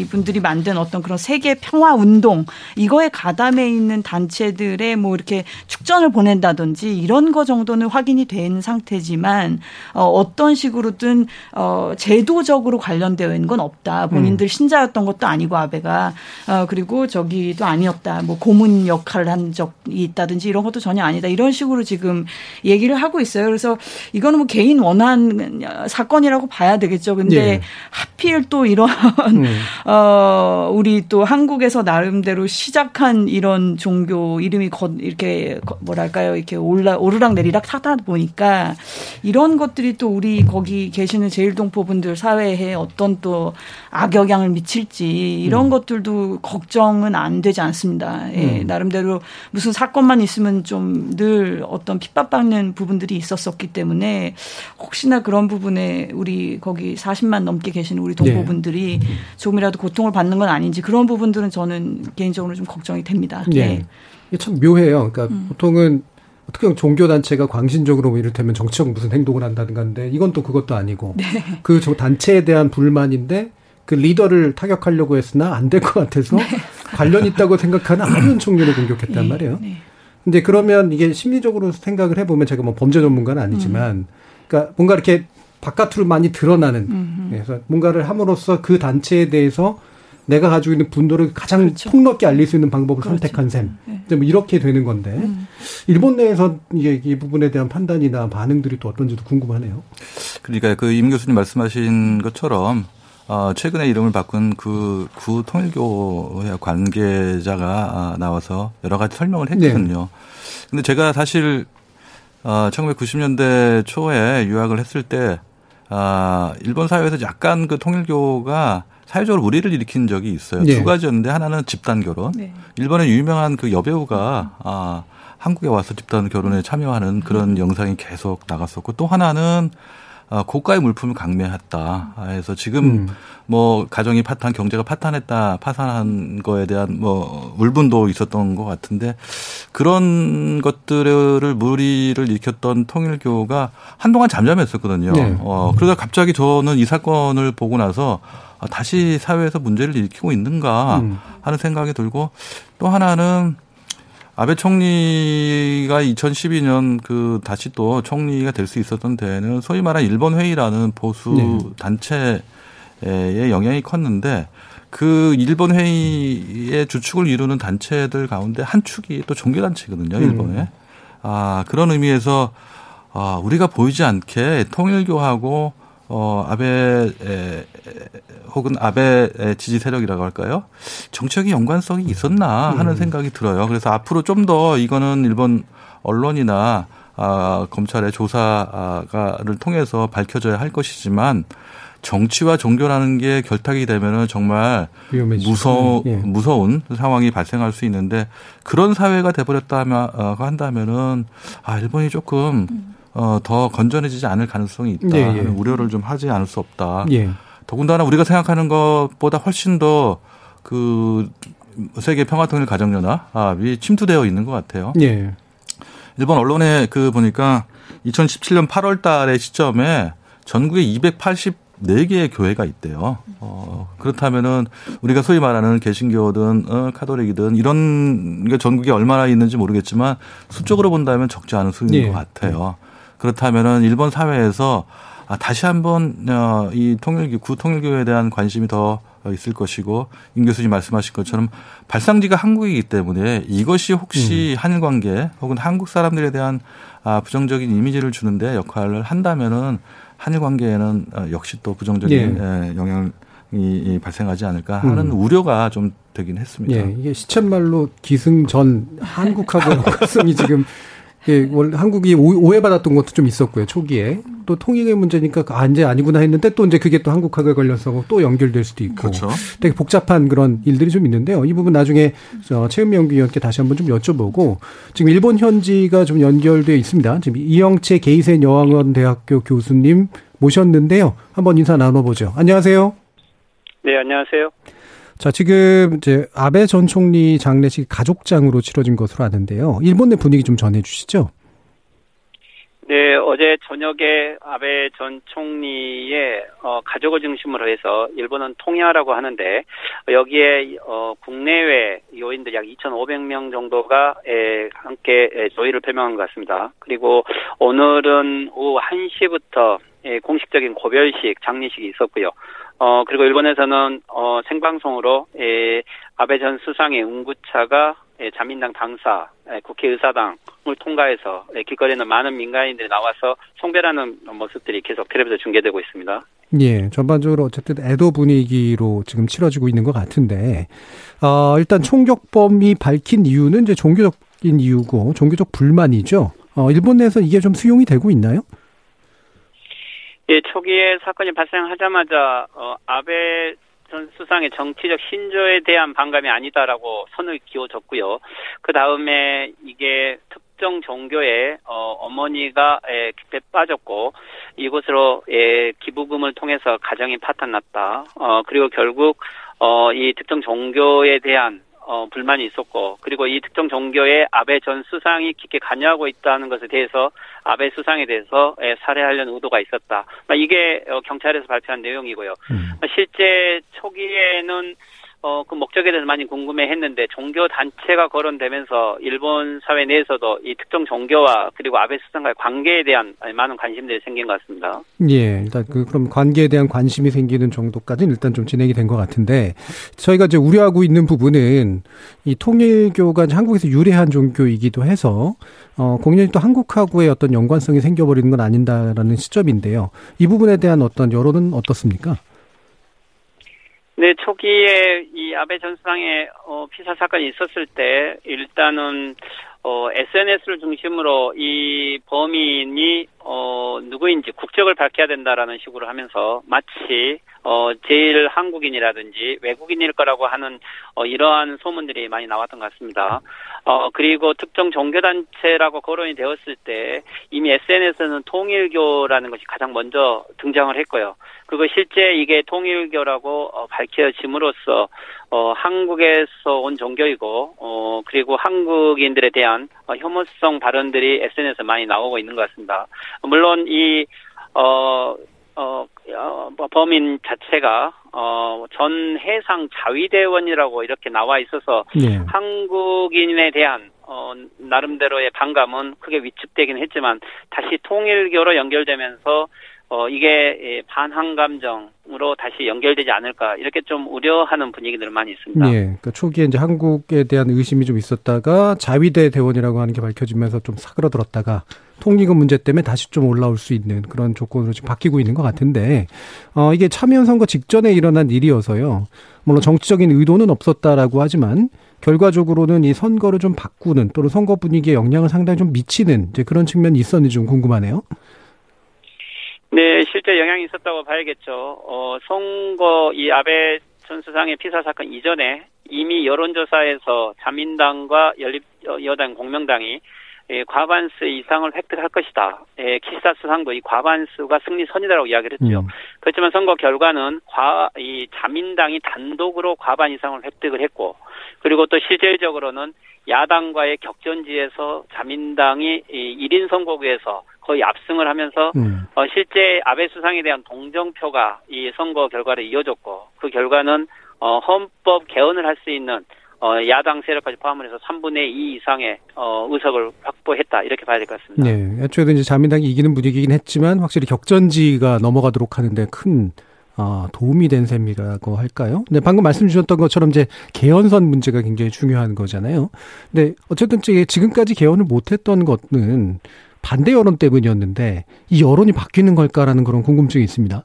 [SPEAKER 8] 이 분들이 만든 어떤 그런 세계 평화 운동 이거에 가담해 있는 단체들의 뭐 이렇게 축전을 보낸다든지 이런 거 정도는 확인이 된 상태지만 어 어떤 식으로든 어 제도적으로 관련되어 있는 건 없다. 본인들 음. 신자였던 것도 아니고 아베가 어 그리고 저기도 아니었다. 뭐 고문 역할 을 한 적이 있다든지 이런 것도 전혀 아니다. 이런 식으로 지금 얘기를 하고 있어요. 그래서 이거는 뭐 개인 원한 사건이라고 봐야 되겠죠. 근데 네. 하필 또 이런 음. 어 우리 또 한국에서 나름대로 시작한 이런 종교 이름이 거, 이렇게 뭐랄까요 이렇게 올라 오르락 내리락 타다 보니까 이런 것들이 또 우리 거기 계시는 제일동포 분들 사회에 어떤 또 악영향을 미칠지 이런 음. 것들도 걱정은 안 되지 않습니다. 예, 음. 나름대로 무슨 사건만 있으면 좀 늘 어떤 핍박받는 부분들이 있었었기 때문에 혹시나 그런 부분에 우리 거기 40만 넘게 계시는 우리 동포분들이 네. 조금이라도 고통을 받는 건 아닌지 그런 부분들은 저는 개인적으로 좀 걱정이 됩니다.
[SPEAKER 2] 네. 네. 이게 참 묘해요. 그러니까 음. 보통은 어떻게 보면 종교단체가 광신적으로 뭐 이를테면 정치적 무슨 행동을 한다든가 하는데 이건 또 그것도 아니고 네. 그 단체에 대한 불만인데 그 리더를 타격하려고 했으나 안 될 것 같아서 네. 관련 있다고 생각하는 아는 총리를 공격했단 네. 말이에요. 네. 근데 그러면 이게 심리적으로 생각을 해보면 제가 뭐 범죄 전문가는 아니지만 음. 그러니까 뭔가 이렇게 바깥으로 많이 드러나는 음흠. 그래서 뭔가를 함으로써 그 단체에 대해서 내가 가지고 있는 분노를 가장 그렇죠. 폭넓게 알릴 수 있는 방법을 그렇죠. 선택한 셈. 네. 뭐 이렇게 되는 건데 음. 일본 내에서 이게 이 부분에 대한 판단이나 반응들이 또 어떤지도 궁금하네요.
[SPEAKER 9] 그러니까 그 임 교수님 말씀하신 것처럼 어, 최근에 이름을 바꾼 그 구 통일교회 관계자가 아, 나와서 여러 가지 설명을 했거든요. 네. 근데 제가 사실 어, 1990년대 초에 유학을 했을 때 아, 일본 사회에서 약간 그 통일교가 사회적으로 우리를 일으킨 적이 있어요. 네. 두 가지였는데 하나는 집단 결혼. 네. 일본의 유명한 그 여배우가 아, 한국에 와서 집단 결혼에 참여하는 그런 음. 영상이 계속 나갔었고 또 하나는 어, 고가의 물품을 강매했다. 해서 지금 음. 뭐 가정이 파탄, 경제가 파탄했다, 파산한 거에 대한 뭐 울분도 있었던 것 같은데 그런 것들을 무리를 일으켰던 통일교가 한동안 잠잠했었거든요. 네. 어, 그러다 갑자기 저는 이 사건을 보고 나서 다시 사회에서 문제를 일으키고 있는가 음. 하는 생각이 들고 또 하나는 아베 총리가 2012년 그 다시 또 총리가 될 수 있었던 데에는 소위 말하는 일본 회의라는 보수 네. 단체의 영향이 컸는데 그 일본 회의의 주축을 이루는 단체들 가운데 한 축이 또 종교 단체거든요, 일본에. 음. 아, 그런 의미에서 아, 우리가 보이지 않게 통일교하고 어, 아베 에, 혹은 아베 지지 세력이라고 할까요? 정책의 연관성이 있었나 하는 음. 생각이 들어요. 그래서 앞으로 좀 더 이거는 일본 언론이나 아, 검찰의 조사를 통해서 밝혀져야 할 것이지만 정치와 종교라는 게 결탁이 되면은 정말 무서 예. 무서운 상황이 발생할 수 있는데 그런 사회가 돼버렸다 하면 어, 한다면은 아 일본이 조금 음. 어, 더 건전해지지 않을 가능성이 있다 예, 예. 하는 우려를 좀 하지 않을 수 없다. 예. 더군다나 우리가 생각하는 것보다 훨씬 더 그 세계 평화통일 가정연합이 침투되어 있는 것 같아요. 예. 일본 언론에 그 보니까 2017년 8월 달의 시점에 전국에 284개의 교회가 있대요. 어, 그렇다면은 우리가 소위 말하는 개신교든 어, 카톨릭이든 이런 게 전국에 얼마나 있는지 모르겠지만 수적으로 본다면 적지 않은 수인 예. 것 같아요. 그렇다면은 일본 사회에서 아, 다시 한번 어, 이 통일교 구통일교에 대한 관심이 더 있을 것이고 임 교수님 말씀하신 것처럼 발상지가 한국이기 때문에 이것이 혹시 음. 한일 관계 혹은 한국 사람들에 대한 아, 부정적인 이미지를 주는데 역할을 한다면은 한일 관계에는 어, 역시 또 부정적인 네. 영향이 발생하지 않을까 하는 음. 우려가 좀 되긴 했습니다.
[SPEAKER 2] 예, 이게 시쳇말로 기승전 한국하고 연관성이 지금 예, 원래 한국이 오해받았던 것도 좀 있었고요, 초기에. 또 통일의 문제니까, 아, 이제 아니구나 했는데 또 이제 그게 또 한국학에 걸려서 또 연결될 수도 있고. 그렇죠. 되게 복잡한 그런 일들이 좀 있는데요. 이 부분 나중에 저 최은명 위원께 다시 한번 좀 여쭤보고, 지금 일본 현지가 좀 연결되어 있습니다. 지금 이영채 게이센 여학원 대학교 교수님 모셨는데요. 한번 인사 나눠보죠. 안녕하세요.
[SPEAKER 11] 네, 안녕하세요.
[SPEAKER 2] 자, 지금 이제 아베 전 총리 장례식 가족장으로 치러진 것으로 아는데요. 일본 내 분위기 좀 전해 주시죠.
[SPEAKER 11] 네, 어제 저녁에 아베 전 총리의 어, 가족을 중심으로 해서 일본은 통야라고 하는데 여기에 어, 국내외 요인들 약 2,500명 정도가 에, 함께 에, 조의를 표명한 것 같습니다. 그리고 오늘은 오후 1시부터 에, 공식적인 고별식 장례식이 있었고요. 어, 그리고 일본에서는, 어, 생방송으로, 에, 아베 전 수상의 응구차가 에, 자민당 당사, 에, 국회의사당을 통과해서 에, 길거리에는 많은 민간인들이 나와서 송별하는 모습들이 계속 텔레비전 중계되고 있습니다.
[SPEAKER 2] 예, 전반적으로 어쨌든 애도 분위기로 지금 치러지고 있는 것 같은데, 어, 일단 총격범이 밝힌 이유는 이제 종교적인 이유고, 종교적 불만이죠. 어, 일본 내에서 이게 좀 수용이 되고 있나요?
[SPEAKER 11] 예, 초기에 사건이 발생하자마자 어, 아베 전 수상의 정치적 신조에 대한 반감이 아니다라고 선을 기워줬고요. 그 다음에 이게 특정 종교에 어, 어머니가 에, 깊게 빠졌고 이곳으로 에, 기부금을 통해서 가정이 파탄났다. 어, 그리고 결국 어, 이 특정 종교에 대한 어, 불만이 있었고, 그리고 이 특정 종교에 아베 전 수상이 깊게 관여하고 있다는 것에 대해서 아베 수상에 대해서 에, 살해하려는 의도가 있었다. 이게 어, 경찰에서 발표한 내용이고요. 음. 실제 초기에는 어, 그 목적에 대해서 많이 궁금해 했는데, 종교 단체가 거론되면서 일본 사회 내에서도 이 특정 종교와 그리고 아베 수상과의 관계에 대한 많은 관심들이 생긴 것 같습니다.
[SPEAKER 2] 예, 일단 그, 그럼 관계에 대한 관심이 생기는 정도까지는 일단 좀 진행이 된 것 같은데, 저희가 이제 우려하고 있는 부분은 이 통일교가 한국에서 유래한 종교이기도 해서, 어, 공연히 또 한국하고의 어떤 연관성이 생겨버리는 건 아닌다라는 시점인데요. 이 부분에 대한 어떤 여론은 어떻습니까?
[SPEAKER 11] 네, 초기에 이 아베 전 수상의 어, 피사 사건이 있었을 때 일단은 어, SNS를 중심으로 이 범인이 어, 누구인지 국적을 밝혀야 된다라는 식으로 하면서 마치 어, 제일 한국인이라든지 외국인일 거라고 하는 어, 이러한 소문들이 많이 나왔던 것 같습니다. 어, 그리고 특정 종교단체라고 거론이 되었을 때 이미 SNS는 통일교라는 것이 가장 먼저 등장을 했고요. 그거 실제 이게 통일교라고 어, 밝혀짐으로써 어, 한국에서 온 종교이고 어, 그리고 한국인들에 대한 어, 혐오성 발언들이 SNS에 많이 나오고 있는 것 같습니다. 물론 이 어, 어, 어, 뭐 범인 자체가, 어, 전 해상 자위대원이라고 이렇게 나와 있어서, 네. 한국인에 대한, 어, 나름대로의 반감은 크게 위축되긴 했지만, 다시 통일교로 연결되면서, 어, 이게 예, 반항 감정으로 다시 연결되지 않을까 이렇게 좀 우려하는 분위기들 많이 있습니다.
[SPEAKER 2] 예. 그러니까 초기에 이제 한국에 대한 의심이 좀 있었다가 자위대 대원이라고 하는 게 밝혀지면서 좀 사그러들었다가 통일금 문제 때문에 다시 좀 올라올 수 있는 그런 조건으로 지금 바뀌고 있는 것 같은데 어 이게 참여연 선거 직전에 일어난 일이어서요. 물론 정치적인 의도는 없었다라고 하지만 결과적으로는 이 선거를 좀 바꾸는 또는 선거 분위기에 영향을 상당히 좀 미치는 이제 그런 측면이 있었는지 좀 궁금하네요.
[SPEAKER 11] 네, 실제 영향이 있었다고 봐야겠죠. 어, 선거 이 아베 전 수상의 피사 사건 이전에 이미 여론조사에서 자민당과 연립 여당 공명당이 예, 과반수 이상을 획득할 것이다. 예, 키시다 수상도 이 과반수가 승리 선이다라고 이야기를 했죠. 음. 그렇지만 선거 결과는 과, 이 자민당이 단독으로 과반 이상을 획득을 했고, 그리고 또 실질적으로는 야당과의 격전지에서 자민당이 이 1인 선거구에서 거의 압승을 하면서 음. 어, 실제 아베 수상에 대한 동정표가 이 선거 결과를 이어졌고 그 결과는 어, 헌법 개헌을 할 수 있는 어, 야당 세력까지 포함을 해서 3분의 2 이상의 어, 의석을 확보했다 이렇게 봐야 될 것 같습니다.
[SPEAKER 2] 네, 애초에도 이제 자민당이 이기는 분위기긴 했지만 확실히 격전지가 넘어가도록 하는데 큰 어, 도움이 된 셈이라고 할까요? 근데 방금 말씀 주셨던 것처럼 이제 개헌선 문제가 굉장히 중요한 거잖아요. 근데 어쨌든 지금까지 개헌을 못했던 것은 반대 여론 때문이었는데 이 여론이 바뀌는 걸까라는 그런 궁금증이 있습니다.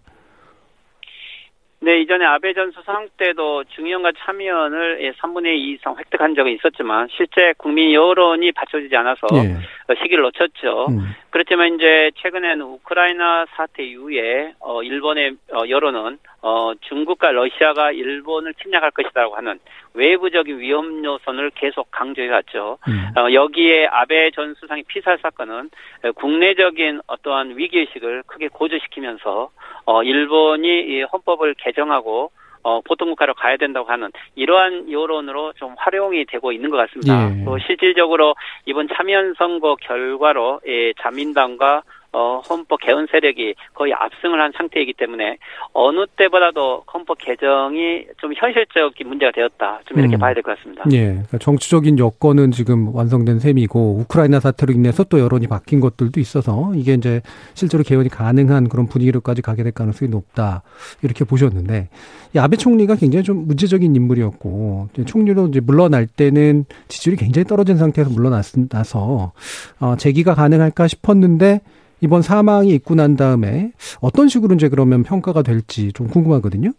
[SPEAKER 11] 네, 이전에 아베 전 수상 때도 중의원과 참의원을 3분의 예, 2 이상 획득한 적은 있었지만 실제 국민 여론이 받쳐지지 않아서 예. 시기를 놓쳤죠. 음. 그렇지만 이제 최근에는 우크라이나 사태 이후에 어, 일본의 어, 여론은 어, 중국과 러시아가 일본을 침략할 것이라고 하는 외부적인 위험 요소를 계속 강조해 왔죠. 음. 어, 여기에 아베 전 수상의 피살 사건은 국내적인 어떠한 위기의식을 크게 고조시키면서 어, 일본이 이 헌법을 개정하고 어, 보통 국가로 가야 된다고 하는 이러한 여론으로 좀 활용이 되고 있는 것 같습니다. 예. 또 실질적으로 이번 참여연 선거 결과로 예, 자민당과 어, 헌법 개헌 세력이 거의 압승을 한 상태이기 때문에 어느 때보다도 헌법 개정이 좀 현실적인 문제가 되었다. 좀 이렇게 음. 봐야 될 것 같습니다.
[SPEAKER 2] 예. 그러니까 정치적인 여건은 지금 완성된 셈이고 우크라이나 사태로 인해서 또 여론이 바뀐 것들도 있어서 이게 이제 실제로 개헌이 가능한 그런 분위기로까지 가게 될 가능성이 높다. 이렇게 보셨는데 이 아베 총리가 굉장히 좀 문제적인 인물이었고 총리로 이제 물러날 때는 지지율이 굉장히 떨어진 상태에서 물러나서 어, 재기가 가능할까 싶었는데 이번 사망이 있고 난 다음에 어떤 식으로 이제 그러면 평가가 될지 좀 궁금하거든요.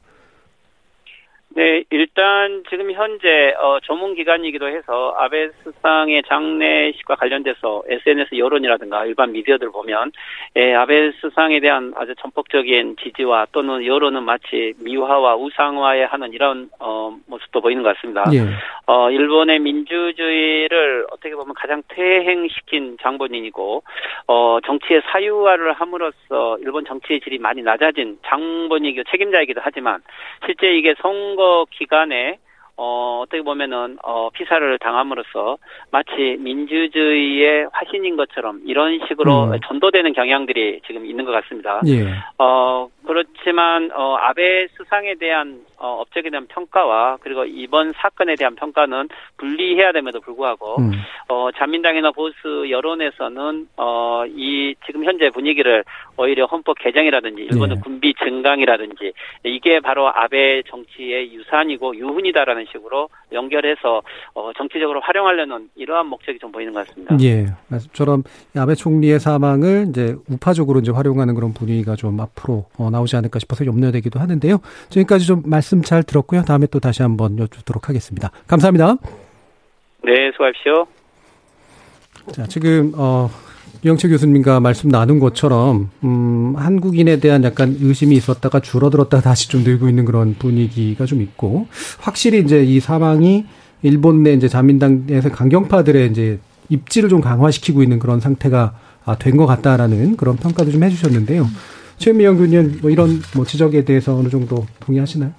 [SPEAKER 11] 네, 일단 지금 현재 어, 전문 기관이기도 해서 아베 수상의 장례식과 관련돼서 SNS 여론이라든가 일반 미디어들 보면 예, 아베 수상에 대한 아주 전폭적인 지지와 또는 여론은 마치 미화와 우상화에 하는 이런 어, 모습도 보이는 것 같습니다. 예. 어, 일본의 민주주의를 어떻게 보면 가장 퇴행시킨 장본인이고 어, 정치의 사유화를 함으로써 일본 정치의 질이 많이 낮아진 장본인이고 책임자이기도 하지만 실제 이게 선거 선거 기간에 어, 어떻게 보면은, 어, 피살을 당함으로써 마치 민주주의의 화신인 것처럼 이런 식으로 음. 전도되는 경향들이 지금 있는 것 같습니다. 예. 어, 그렇지만, 어, 아베 수상에 대한 어, 업적에 대한 평가와 그리고 이번 사건에 대한 평가는 분리해야 됨에도 불구하고 음. 어, 자민당이나 보수 여론에서는 어, 이 지금 현재 분위기를 오히려 헌법 개정이라든지 일본의 네. 군비 증강이라든지 이게 바로 아베 정치의 유산이고 유훈이다라는 식으로 연결해서 어, 정치적으로 활용하려는 이러한 목적이 좀 보이는 것 같습니다.
[SPEAKER 2] 예, 말씀처럼 아베 총리의 사망을 이제 우파적으로 이제 활용하는 그런 분위기가 좀 앞으로 어, 나오지 않을까 싶어서 염려되기도 하는데요. 지금까지 좀 말씀 잘 들었고요. 다음에 또 다시 한번 여쭙도록 하겠습니다. 감사합니다.
[SPEAKER 11] 네, 수고하십시오.
[SPEAKER 2] 자, 지금 어 유영채 교수님과 말씀 나눈 것처럼 음 한국인에 대한 약간 의심이 있었다가 줄어들었다가 다시 좀 늘고 있는 그런 분위기가 좀 있고 확실히 이제 이 사망이 일본 내 이제 자민당에서 강경파들의 이제 입지를 좀 강화시키고 있는 그런 상태가 아, 된 것 같다라는 그런 평가도 좀 해주셨는데요. 최미영 교수님 뭐 이런 뭐 지적에 대해서 어느 정도 동의하시나요?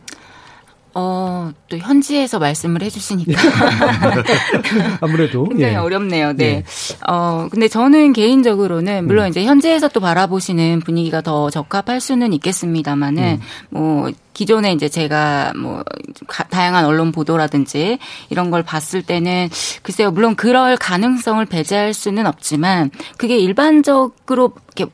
[SPEAKER 10] 어, 또 현지에서 말씀을 해주시니까.
[SPEAKER 2] 아무래도.
[SPEAKER 10] 굉장히 예. 어렵네요. 네. 예. 어, 근데 저는 개인적으로는, 물론 음. 이제 현지에서 또 바라보시는 분위기가 더 적합할 수는 있겠습니다만은, 음. 뭐, 기존에 이제 제가 뭐 다양한 언론 보도라든지 이런 걸 봤을 때는 글쎄요 물론 그럴 가능성을 배제할 수는 없지만 그게 일반적으로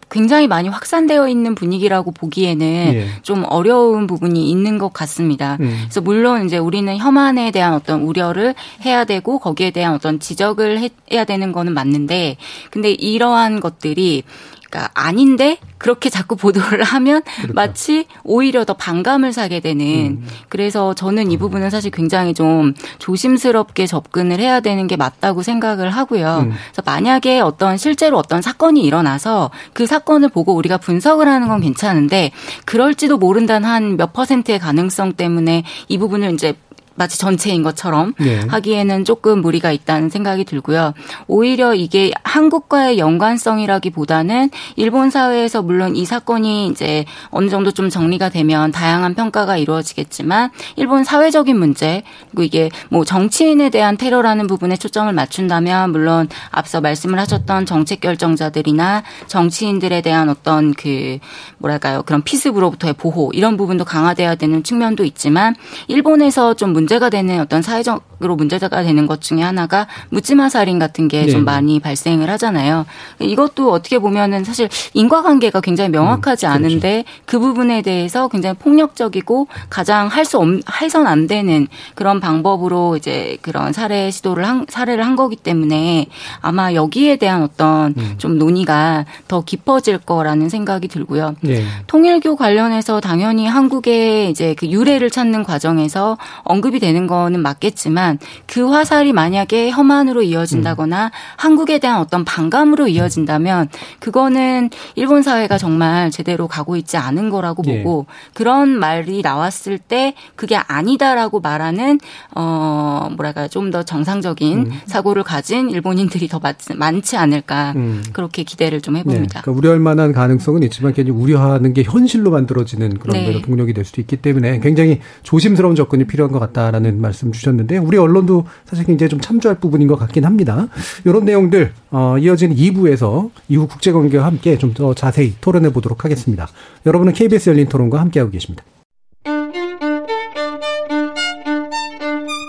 [SPEAKER 10] 굉장히 많이 확산되어 있는 분위기라고 보기에는 예. 좀 어려운 부분이 있는 것 같습니다. 음. 그래서 물론 이제 우리는 혐한에 대한 어떤 우려를 해야 되고 거기에 대한 어떤 지적을 해야 되는 거는 맞는데 근데 이러한 것들이 그러니까 아닌데 그렇게 자꾸 보도를 하면 그렇죠. 마치 오히려 더 반감을 사게 되는 음. 그래서 저는 이 부분은 사실 굉장히 좀 조심스럽게 접근을 해야 되는 게 맞다고 생각을 하고요. 음. 그래서 만약에 어떤 실제로 어떤 사건이 일어나서 그 사건을 보고 우리가 분석을 하는 건 괜찮은데 그럴지도 모른다는 한 몇 퍼센트의 가능성 때문에 이 부분을 이제 마치 전체인 것처럼 네. 하기에는 조금 무리가 있다는 생각이 들고요. 오히려 이게 한국과의 연관성이라기보다는 일본 사회에서 물론 이 사건이 이제 어느 정도 좀 정리가 되면 다양한 평가가 이루어지겠지만 일본 사회적인 문제 그리고 이게 뭐 정치인에 대한 테러라는 부분에 초점을 맞춘다면 물론 앞서 말씀을 하셨던 정책 결정자들이나 정치인들에 대한 어떤 그 뭐랄까요 그런 피습으로부터의 보호 이런 부분도 강화돼야 되는 측면도 있지만 일본에서 좀 문제 문제가 되는 어떤 사회적으로 문제가 되는 것 중에 하나가 묻지마 살인 같은 게좀 네. 많이 발생을 하잖아요. 이것도 어떻게 보면은 사실 인과관계가 굉장히 명확하지 음, 그렇죠. 않은데 그 부분에 대해서 굉장히 폭력적이고 가장 할 수 없, 해선 안 되는 그런 방법으로 이제 그런 살해 시도를 한, 살해를 한 거기 때문에 아마 여기에 대한 어떤 음. 좀 논의가 더 깊어질 거라는 생각이 들고요. 네. 통일교 관련해서 당연히 한국의 이제 그 유래를 찾는 과정에서 언급이 위협이 되는 거는 맞겠지만 그 화살이 만약에 혐한으로 이어진다거나 음. 한국에 대한 어떤 반감으로 이어진다면 그거는 일본 사회가 정말 제대로 가고 있지 않은 거라고 예. 보고 그런 말이 나왔을 때 그게 아니다라고 말하는 어 뭐랄까 좀 더 정상적인 음. 사고를 가진 일본인들이 더 많지 않을까 음. 그렇게 기대를 좀 해봅니다.
[SPEAKER 2] 네. 그러니까 우려할 만한 가능성은 있지만 굉장히 우려하는 게 현실로 만들어지는 그런 네. 동력이 될 수도 있기 때문에 굉장히 조심스러운 접근이 필요한 것 같다 라는 말씀 주셨는데 우리 언론도 사실 굉장히 좀 참조할 부분인 것 같긴 합니다. 이런 내용들 어, 이어지는 2부에서 이후 국제관계와 함께 좀 더 자세히 토론해 보도록 하겠습니다. 여러분은 KBS 열린 토론과 함께하고 계십니다.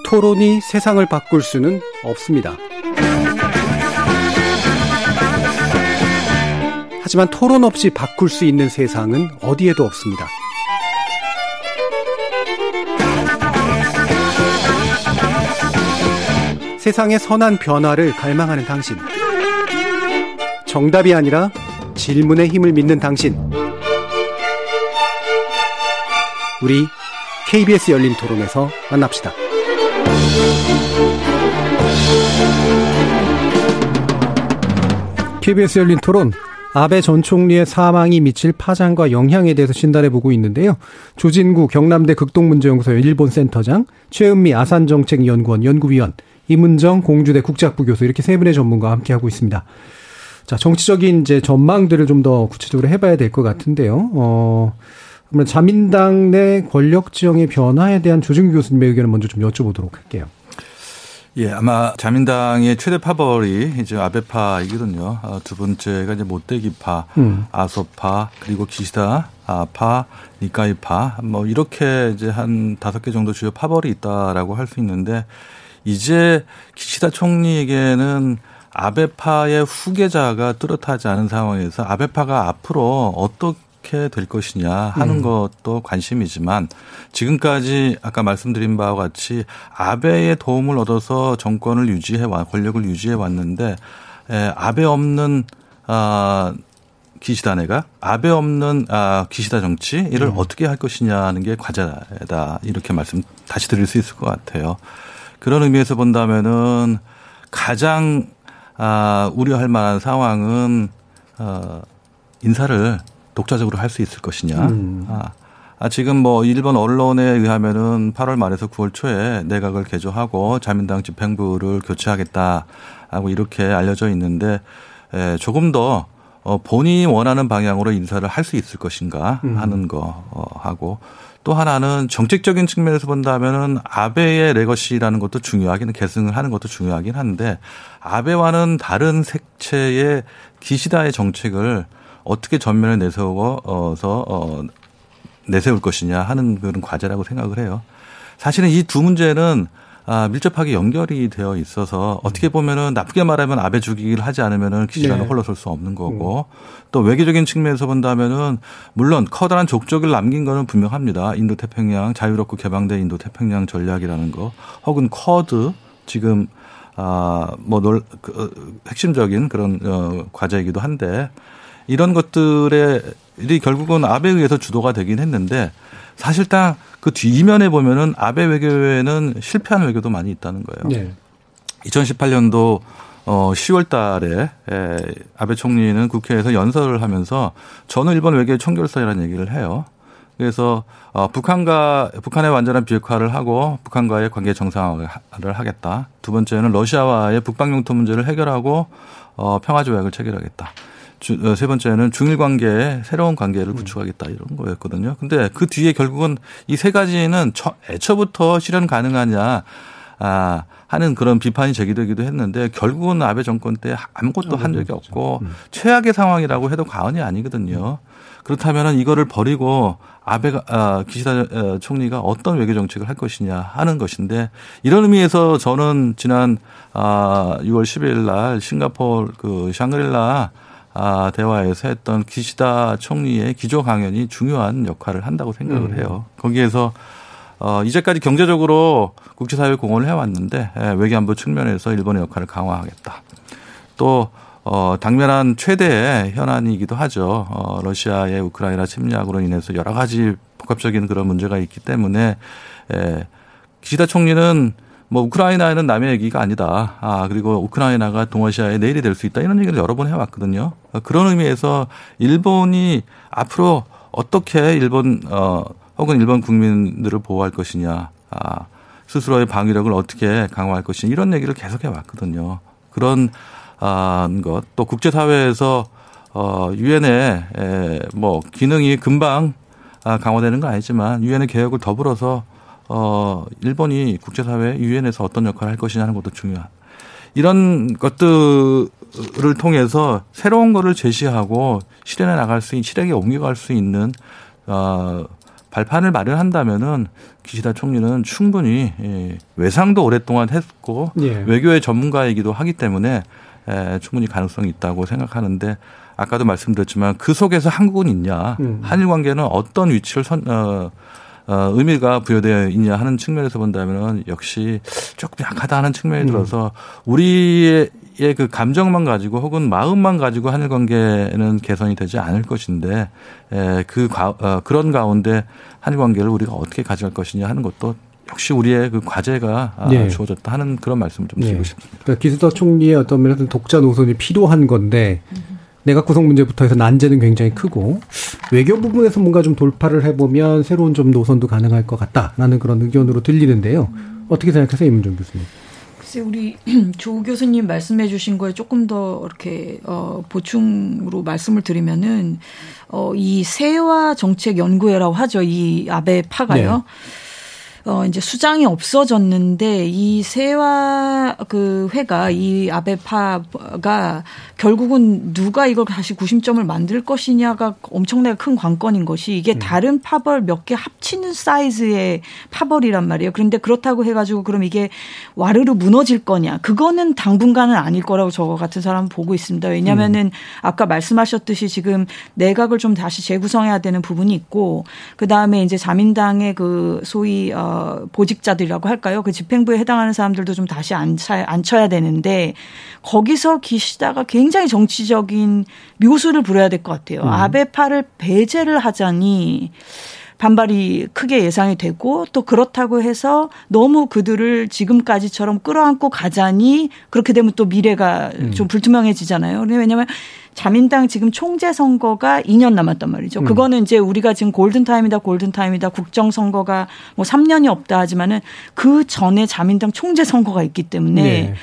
[SPEAKER 2] 토론이 세상을 바꿀 수는 없습니다. 하지만 토론 없이 바꿀 수 있는 세상은 어디에도 없습니다. 세상의 선한 변화를 갈망하는 당신. 정답이 아니라 질문의 힘을 믿는 당신. 우리 KBS 열린 토론에서 만납시다. KBS 열린 토론 아베 전 총리의 사망이 미칠 파장과 영향에 대해서 진단해 보고 있는데요. 조진구 경남대 극동문제연구소 일본 센터장, 최은미 아산정책연구원 연구위원, 이문정 공주대 국제학부 교수 이렇게 세 분의 전문가와 함께 하고 있습니다. 자, 정치적인 이제 전망들을 좀 더 구체적으로 해봐야 될 것 같은데요. 어, 그러면 자민당 내 권력 지형의 변화에 대한 조진구 교수님의 의견을 먼저 좀 여쭤보도록 할게요.
[SPEAKER 9] 예, 아마 자민당의 최대 파벌이 이제 아베파이거든요. 어, 두 번째가 이제 모떼기파, 음. 아소파, 그리고 기시다 파, 니카이파, 뭐 이렇게 이제 한 다섯 개 정도 주요 파벌이 있다라고 할 수 있는데 이제 기시다 총리에게는 아베파의 후계자가 뚜렷하지 않은 상황에서 아베파가 앞으로 어떻게 될 것이냐 하는 음. 것도 관심이지만 지금까지 아까 말씀드린 바와 같이 아베의 도움을 얻어서 정권을 유지해 와 권력을 유지해 왔는데 에, 아베 없는 아 기시다네가 아베 없는 아 기시다 정치 이를 음. 어떻게 할 것이냐는 게 과제다 이렇게 말씀 다시 드릴 수 있을 것 같아요. 그런 의미에서 본다면은 가장 아 우려할 만한 상황은 어 인사를 독자적으로 할 수 있을 것이냐. 음. 아, 아, 지금 뭐 일본 언론에 의하면은 8월 말에서 9월 초에 내각을 개조하고 자민당 집행부를 교체하겠다 하고 이렇게 알려져 있는데 에, 조금 더 어, 본인이 원하는 방향으로 인사를 할 수 있을 것인가 음. 하는 거 어, 하고 또 하나는 정책적인 측면에서 본다면은 아베의 레거시라는 것도 중요하긴 계승을 하는 것도 중요하긴 한데 아베와는 다른 색채의 기시다의 정책을 어떻게 전면에 내세워서 어, 내세울 것이냐 하는 그런 과제라고 생각을 해요. 사실은 이 두 문제는 아, 밀접하게 연결이 되어 있어서 어떻게 보면은 나쁘게 말하면 아베 주기를 하지 않으면은 기시다는 네. 홀로설 수 없는 거고 음. 또 외교적인 측면에서 본다면은 물론 커다란 족적을 남긴 거는 분명합니다. 인도 태평양 자유롭고 개방된 인도 태평양 전략이라는 거 혹은 커드 지금 아뭐 그, 핵심적인 그런 어 과제이기도 한데 이런 것들에 이 결국은 아베에 의해서 주도가 되긴 했는데 사실상 그 뒤면에 보면은 아베 외교에는 실패한 외교도 많이 있다는 거예요. 네. 2018년도 어 10월 달에 에 아베 총리는 국회에서 연설을 하면서 저는 일본 외교의 총결사라는 얘기를 해요. 그래서 어 북한과 북한의 완전한 비핵화를 하고 북한과의 관계 정상화를 하겠다. 두 번째는 러시아와의 북방 용토 문제를 해결하고 어 평화 조약을 체결하겠다. 어, 세 번째는 중일 관계에 새로운 관계를 구축하겠다 이런 거였거든요. 근데 그 뒤에 결국은 이 세 가지는 애초부터 실현 가능하냐 아 하는 그런 비판이 제기되기도 했는데 결국은 아베 정권 때 아무것도 한 적이 없고 음. 최악의 상황이라고 해도 과언이 아니거든요. 그렇다면은 이거를 버리고 아베가 아, 기시다 어, 총리가 어떤 외교 정책을 할 것이냐 하는 것인데 이런 의미에서 저는 지난 아 6월 10일 날 싱가포르 그 샹그릴라 아, 대화에서 했던 기시다 총리의 기조 강연이 중요한 역할을 한다고 생각을 음. 해요. 거기에서 어, 이제까지 경제적으로 국제사회 공헌을 해왔는데 예, 외교안보 측면에서 일본의 역할을 강화하겠다. 또 어, 당면한 최대의 현안이기도 하죠. 어, 러시아의 우크라이나 침략으로 인해서 여러 가지 복합적인 그런 문제가 있기 때문에 에, 예, 기시다 총리는 뭐 우크라이나에는 남의 얘기가 아니다. 아 그리고 우크라이나가 동아시아의 내일이 될 수 있다 이런 얘기를 여러 번 해왔거든요. 그런 의미에서 일본이 앞으로 어떻게 일본 어 혹은 일본 국민들을 보호할 것이냐, 아 스스로의 방위력을 어떻게 강화할 것이냐 이런 얘기를 계속 해왔거든요. 그런 아, 것 또 국제사회에서 어 유엔의 뭐 기능이 금방 아, 강화되는 건 아니지만 유엔의 개혁을 더불어서 어 일본이 국제사회 유엔에서 어떤 역할을 할 것이냐 하는 것도 중요한 이런 것들을 통해서 새로운 거를 제시하고 실현해 나갈 수 있는 실행에 옮겨갈 수 있는 어 발판을 마련한다면은 기시다 총리는 충분히 예, 외상도 오랫동안 했고 예. 외교의 전문가이기도 하기 때문에 에, 충분히 가능성이 있다고 생각하는데 아까도 말씀드렸지만 그 속에서 한국은 있냐 음. 한일 관계는 어떤 위치를 선, 어, 어, 의미가 부여되어 있냐 하는 측면에서 본다면 역시 조금 약하다 하는 측면이 음. 들어서 우리의 그 감정만 가지고 혹은 마음만 가지고 한일 관계는 개선이 되지 않을 것인데 에, 그 가, 어, 그런 가운데 한일 관계를 우리가 어떻게 가져갈 것이냐 하는 것도 역시 우리의 그 과제가 네. 주어졌다 하는 그런 말씀을 좀 드리고 네. 싶습니다.
[SPEAKER 2] 그러니까 기수다 총리의 어떤 면에서 독자 노선이 필요한 건데 내각 구성 문제부터 해서 난제는 굉장히 크고 외교 부분에서 뭔가 좀 돌파를 해보면 새로운 좀 노선도 가능할 것 같다라는 그런 의견으로 들리는데요. 어떻게 생각하세요, 임은정 교수님?
[SPEAKER 8] 글쎄 우리 조 교수님 말씀해 주신 거에 조금 더 이렇게 어 보충으로 말씀을 드리면은 어이 세화 정책 연구회라고 하죠. 이 아베 파가요. 네. 어 이제 수장이 없어졌는데 이 세화 그 회가 이 아베파가 결국은 누가 이걸 다시 구심점을 만들 것이냐가 엄청나게 큰 관건인 것이 이게 음. 다른 파벌 몇 개 합치는 사이즈의 파벌이란 말이에요. 그런데 그렇다고 해가지고 그럼 이게 와르르 무너질 거냐? 그거는 당분간은 아닐 거라고 저 같은 사람 은 보고 있습니다. 왜냐하면은 음. 아까 말씀하셨듯이 지금 내각을 좀 다시 재구성해야 되는 부분이 있고 그 다음에 이제 자민당의 그 소위 어 보직자들이라고 할까요? 그 집행부에 해당하는 사람들도 좀 다시 앉혀, 앉혀야 되는데 거기서 기시다가 굉장히 정치적인 묘수를 부려야 될 것 같아요. 음. 아베파를 배제를 하자니 반발이 크게 예상이 되고 또 그렇다고 해서 너무 그들을 지금까지처럼 끌어안고 가자니 그렇게 되면 또 미래가 음. 좀 불투명해지잖아요. 왜냐하면 자민당 지금 총재 선거가 2년 남았단 말이죠. 음. 그거는 이제 우리가 지금 골든 타임이다 골든 타임이다 국정 선거가 뭐 3년이 없다 하지만은 그 전에 자민당 총재 선거가 있기 때문에 네.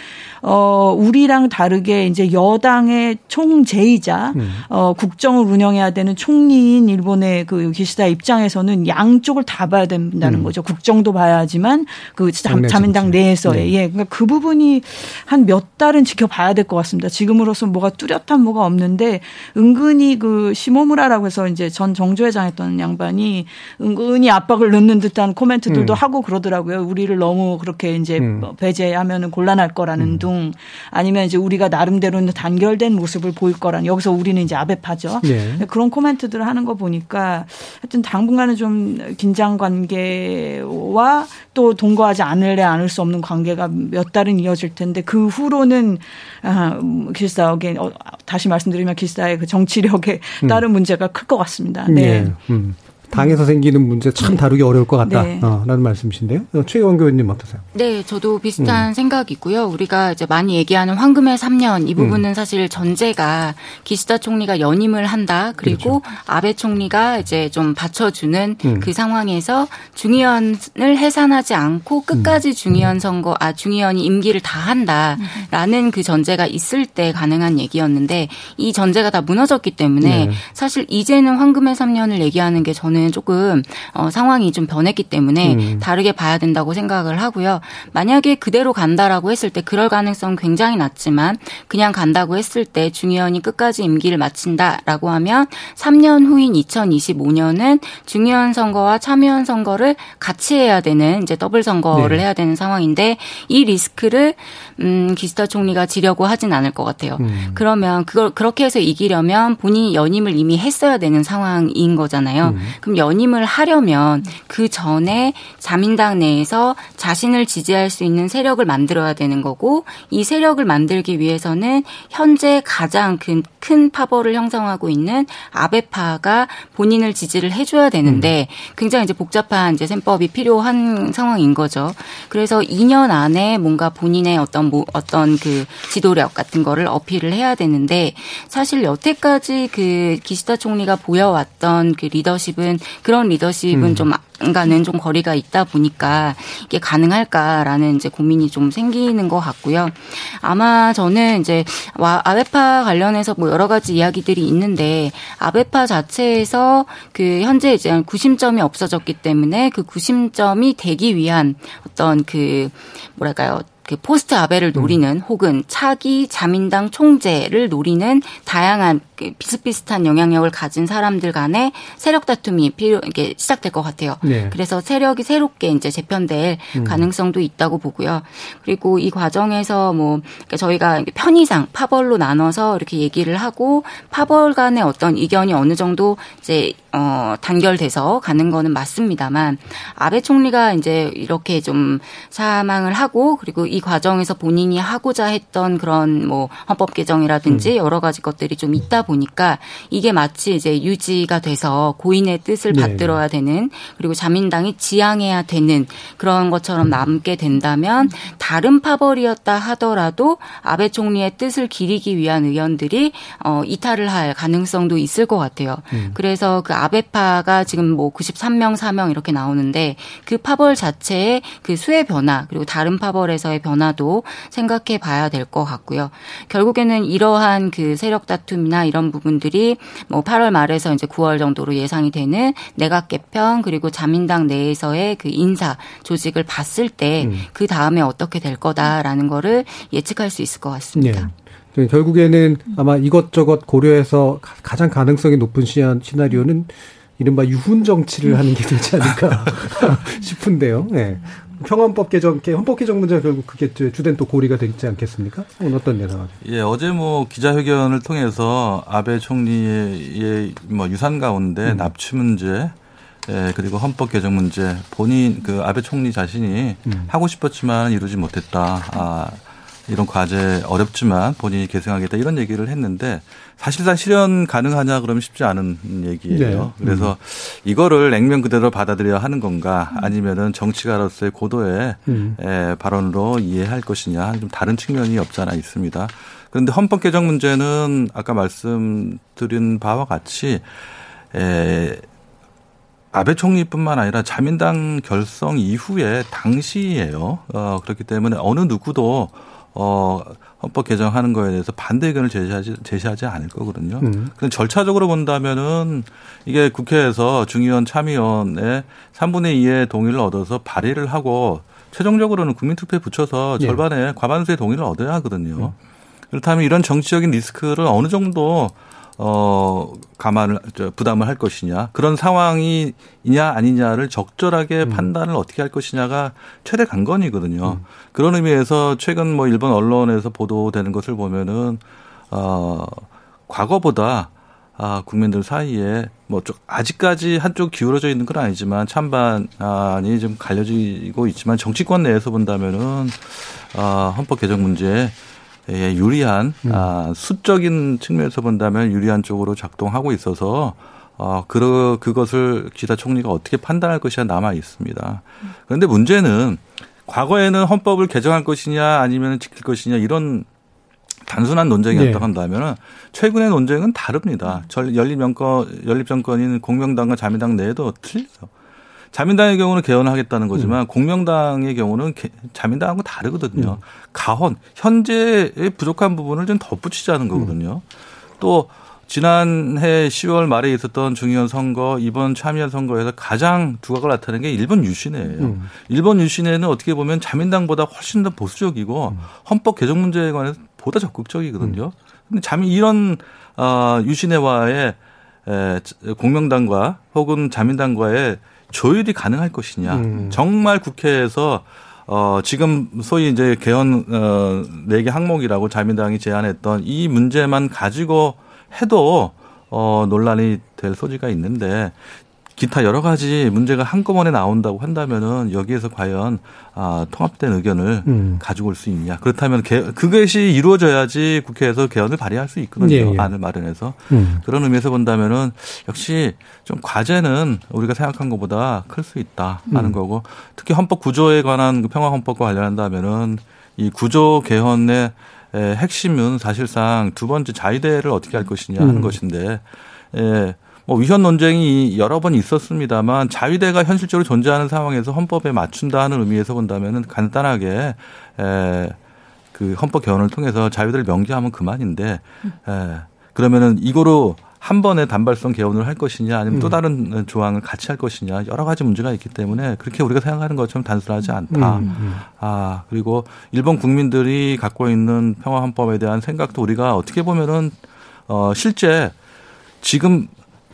[SPEAKER 8] 어, 우리랑 다르게 이제 여당의 총재이자 음. 어, 국정을 운영해야 되는 총리인 일본의 그 기시다 입장에서는 양쪽을 다 봐야 된다는 음. 거죠. 국정도 봐야 하지만 그 자민당 내에서의 네. 예. 그러니까 그 부분이 한 몇 달은 지켜봐야 될 것 같습니다. 지금으로서 뭐가 뚜렷한 뭐가 없는데 은근히 그 시모무라라고 해서 이제 전 정조회장 했던 양반이 은근히 압박을 넣는 듯한 코멘트들도 음. 하고 그러더라고요. 우리를 너무 그렇게 이제 음. 배제하면은 곤란할 거라는 음. 둥 아니면 이제 우리가 나름대로는 단결된 모습을 보일 거란 여기서 우리는 이제 아베파죠. 네. 그런 코멘트들을 하는 거 보니까 하여튼 당분간은 좀 긴장 관계와 또 동거하지 않을래 않을 수 없는 관계가 몇 달은 이어질 텐데 그 후로는 아, 기사에게 어, 다시 말씀 드리면 기사의 그 정치력에 음. 따른 음. 문제가 클 것 같습니다. 네. 네. 음.
[SPEAKER 2] 당에서 생기는 문제 참 다루기 어려울 것 같다. 네. 어, 라는 말씀이신데요. 어, 최영 교수님 어떠세요?
[SPEAKER 10] 네, 저도 비슷한 음. 생각이고요. 우리가 이제 많이 얘기하는 황금의 3년 이 부분은 음. 사실 전제가 기시다 총리가 연임을 한다. 그리고 그렇죠. 아베 총리가 이제 좀 받쳐주는 음. 그 상황에서 중의원을 해산하지 않고 끝까지 음. 중의원 선거, 아, 중의원이 임기를 다 한다라는 그 전제가 있을 때 가능한 얘기였는데 이 전제가 다 무너졌기 때문에 네. 사실 이제는 황금의 3년을 얘기하는 게 저는 저는 조금 어, 상황이 좀 변했기 때문에 음. 다르게 봐야 된다고 생각을 하고요. 만약에 그대로 간다라고 했을 때 그럴 가능성 굉장히 낮지만 그냥 간다고 했을 때 중의원이 끝까지 임기를 마친다라고 하면 3년 후인 2025년은 중의원 선거와 참의원 선거를 같이 해야 되는 이제 더블 선거를 네. 해야 되는 상황인데 이 리스크를 음, 기스타 총리가 지려고 하진 않을 것 같아요. 음. 그러면 그걸 그렇게 해서 이기려면 본인이 연임을 이미 했어야 되는 상황인 거잖아요. 음. 그럼 연임을 하려면 그 전에 자민당 내에서 자신을 지지할 수 있는 세력을 만들어야 되는 거고 이 세력을 만들기 위해서는 현재 가장 큰, 큰 파벌을 형성하고 있는 아베파가 본인을 지지를 해줘야 되는데 음. 굉장히 이제 복잡한 이제 셈법이 필요한 상황인 거죠. 그래서 2년 안에 뭔가 본인의 어떤 뭐 어떤 그 지도력 같은 거를 어필을 해야 되는데 사실 여태까지 그 기시다 총리가 보여왔던 그 리더십은 그런 리더십은 음. 좀 가는 좀 거리가 있다 보니까 이게 가능할까라는 이제 고민이 좀 생기는 것 같고요. 아마 저는 이제 아베파 관련해서 뭐 여러 가지 이야기들이 있는데 아베파 자체에서 그 현재 이제 구심점이 없어졌기 때문에 그 구심점이 되기 위한 어떤 그 뭐랄까요 그 포스트 아베를 노리는 음. 혹은 차기 자민당 총재를 노리는 다양한 그 비슷비슷한 영향력을 가진 사람들 간의 세력 다툼이 필요 이게 시작될 것 같아요. 네. 그래서 세력이 새롭게 이제 재편될 음. 가능성도 있다고 보고요. 그리고 이 과정에서 뭐 저희가 편의상 파벌로 나눠서 이렇게 얘기를 하고 파벌 간의 어떤 이견이 어느 정도 이제 어 단결돼서 가는 거는 맞습니다만 아베 총리가 이제 이렇게 좀 사망을 하고 그리고 이 과정에서 본인이 하고자 했던 그런 뭐 헌법 개정이라든지 음. 여러 가지 것들이 좀 있다 보니까 이게 마치 이제 유지가 돼서 고인의 뜻을 네. 받들어야 되는 그리고 자민당이 지향해야 되는 그런 것처럼 남게 된다면 다른 파벌이었다 하더라도 아베 총리의 뜻을 기리기 위한 의원들이 어 이탈을 할 가능성도 있을 것 같아요. 음. 그래서 그 아베파가 지금 뭐 93명, 4명 이렇게 나오는데 그 파벌 자체의 그 수의 변화 그리고 다른 파벌에서의 변화도 생각해 봐야 될 것 같고요. 결국에는 이러한 그 세력 다툼이나 이런 부분들이 뭐 8월 말에서 이제 9월 정도로 예상이 되는 내각 개편 그리고 자민당 내에서의 그 인사 조직을 봤을 때그 음. 그 다음에 어떻게 될 거다라는 거를 예측할 수 있을 것 같습니다.
[SPEAKER 2] 네. 결국에는 아마 이것저것 고려해서 가장 가능성이 높은 시나리오는 이른바 유훈 정치를 하는 게 되지 않을까 싶은데요. 네. 평원법 개정, 헌법 개정 문제가 결국 그게 주된 또 고리가 되지 않겠습니까? 오늘 어떤 예상하죠?
[SPEAKER 9] 예, 어제 뭐 기자회견을 통해서 아베 총리의 뭐 유산 가운데 음. 납치 문제, 예, 그리고 헌법 개정 문제, 본인 그 아베 총리 자신이 음. 하고 싶었지만 이루지 못했다. 아, 이런 과제 어렵지만 본인이 계승하겠다 이런 얘기를 했는데 사실상 실현 가능하냐 그러면 쉽지 않은 얘기예요. 네. 그래서 음. 이거를 냉면 그대로 받아들여야 하는 건가 아니면은 정치가로서의 고도의 음. 에, 발언으로 이해할 것이냐 좀 다른 측면이 없지 않아 있습니다. 그런데 헌법 개정 문제는 아까 말씀드린 바와 같이 에, 아베 총리뿐만 아니라 자민당 결성 이후에 당시예요. 어, 그렇기 때문에 어느 누구도 어, 헌법 개정하는 거에 대해서 반대 의견을 제시하지, 제시하지 않을 거거든요. 음. 근데 절차적으로 본다면은 이게 국회에서 중의원 참의원의 3분의 2의 동의를 얻어서 발의를 하고 최종적으로는 국민투표에 붙여서 예. 절반의 과반수의 동의를 얻어야 하거든요. 음. 그렇다면 이런 정치적인 리스크를 어느 정도 어, 감안을, 부담을 할 것이냐. 그런 상황이냐 아니냐를 적절하게 음. 판단을 어떻게 할 것이냐가 최대 관건이거든요. 음. 그런 의미에서 최근 뭐 일본 언론에서 보도되는 것을 보면은, 어, 과거보다 아, 국민들 사이에 뭐 좀 아직까지 한쪽 기울어져 있는 건 아니지만 찬반이 좀 갈려지고 있지만 정치권 내에서 본다면은 아, 헌법 개정 문제 예, 유리한 음. 아, 수적인 측면에서 본다면 유리한 쪽으로 작동하고 있어서 어, 그, 그것을 기사 총리가 어떻게 판단할 것이야 남아 있습니다. 그런데 문제는 과거에는 헌법을 개정할 것이냐 아니면 지킬 것이냐 이런 단순한 논쟁이었다 네. 한다면 최근의 논쟁은 다릅니다. 연립 정권, 연립 정권인 공명당과 자민당 내에도 틀려요. 자민당의 경우는 개헌을 하겠다는 거지만 음. 공명당의 경우는 자민당하고 다르거든요. 음. 가헌 현재의 부족한 부분을 좀 덧붙이자는 거거든요. 음. 또 지난해 10월 말에 있었던 중의원 선거, 이번 참의원 선거에서 가장 두각을 나타낸 게 일본 유신회예요. 음. 일본 유신회는 어떻게 보면 자민당보다 훨씬 더 보수적이고 음. 헌법 개정 문제에 관해서 보다 적극적이거든요. 음. 근데 자민 이런 어 유신회와의 에, 공명당과 혹은 자민당과의 조율이 가능할 것이냐. 음. 정말 국회에서 어, 지금 소위 이제 개헌, 어, 4개 항목이라고 자민당이 제안했던 이 문제만 가지고 해도 어, 논란이 될 소지가 있는데 기타 여러 가지 문제가 한꺼번에 나온다고 한다면은 여기에서 과연 아, 통합된 의견을 음. 가지고 올 수 있냐. 그렇다면 개, 그것이 이루어져야지 국회에서 개헌을 발의할 수 있거든요. 예, 예. 안을 마련해서. 음. 그런 의미에서 본다면은 역시 좀 과제는 우리가 생각한 것보다 클 수 있다 하는 음. 거고 특히 헌법 구조에 관한 그 평화 헌법과 관련한다면은 이 구조 개헌의 핵심은 사실상 두 번째 자위대를 어떻게 할 것이냐 하는 음. 것인데 예. 뭐 위헌 논쟁이 여러 번 있었습니다만 자위대가 현실적으로 존재하는 상황에서 헌법에 맞춘다는 의미에서 본다면은 간단하게 에, 그 헌법 개헌을 통해서 자위대를 명제하면 그만인데 에, 그러면은 이거로 한 번에 단발성 개헌을 할 것이냐 아니면 또 음. 다른 조항을 같이 할 것이냐 여러 가지 문제가 있기 때문에 그렇게 우리가 생각하는 것처럼 단순하지 않다. 음, 음. 아 그리고 일본 국민들이 갖고 있는 평화 헌법에 대한 생각도 우리가 어떻게 보면은 어 실제 지금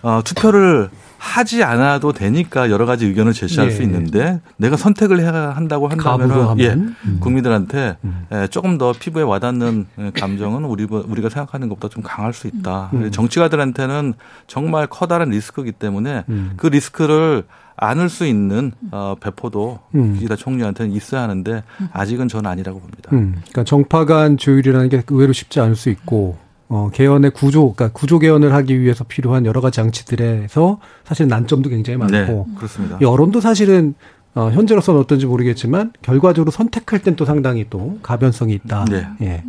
[SPEAKER 9] 어, 투표를 하지 않아도 되니까 여러 가지 의견을 제시할 예. 수 있는데 내가 선택을 해야 한다고 한다면 예, 음. 국민들한테 음. 예, 조금 더 피부에 와닿는 예, 감정은 우리 우리가 생각하는 것보다 좀 강할 수 있다. 음. 정치가들한테는 정말 커다란 리스크이기 때문에 음. 그 리스크를 안을 수 있는 어, 배포도 음. 기다 총리한테는 있어야 하는데 아직은 저는 아니라고 봅니다.
[SPEAKER 2] 음. 그러니까 정파 간 조율이라는 게 의외로 쉽지 않을 수 있고 어, 개헌의 구조, 그러니까 구조 개헌을 하기 위해서 필요한 여러 가지 장치들에서 사실 난점도 굉장히 많고. 네,
[SPEAKER 9] 그렇습니다.
[SPEAKER 2] 여론도 사실은 어, 현재로서는 어떤지 모르겠지만 결과적으로 선택할 땐 또 상당히 또 가변성이 있다. 네. 예.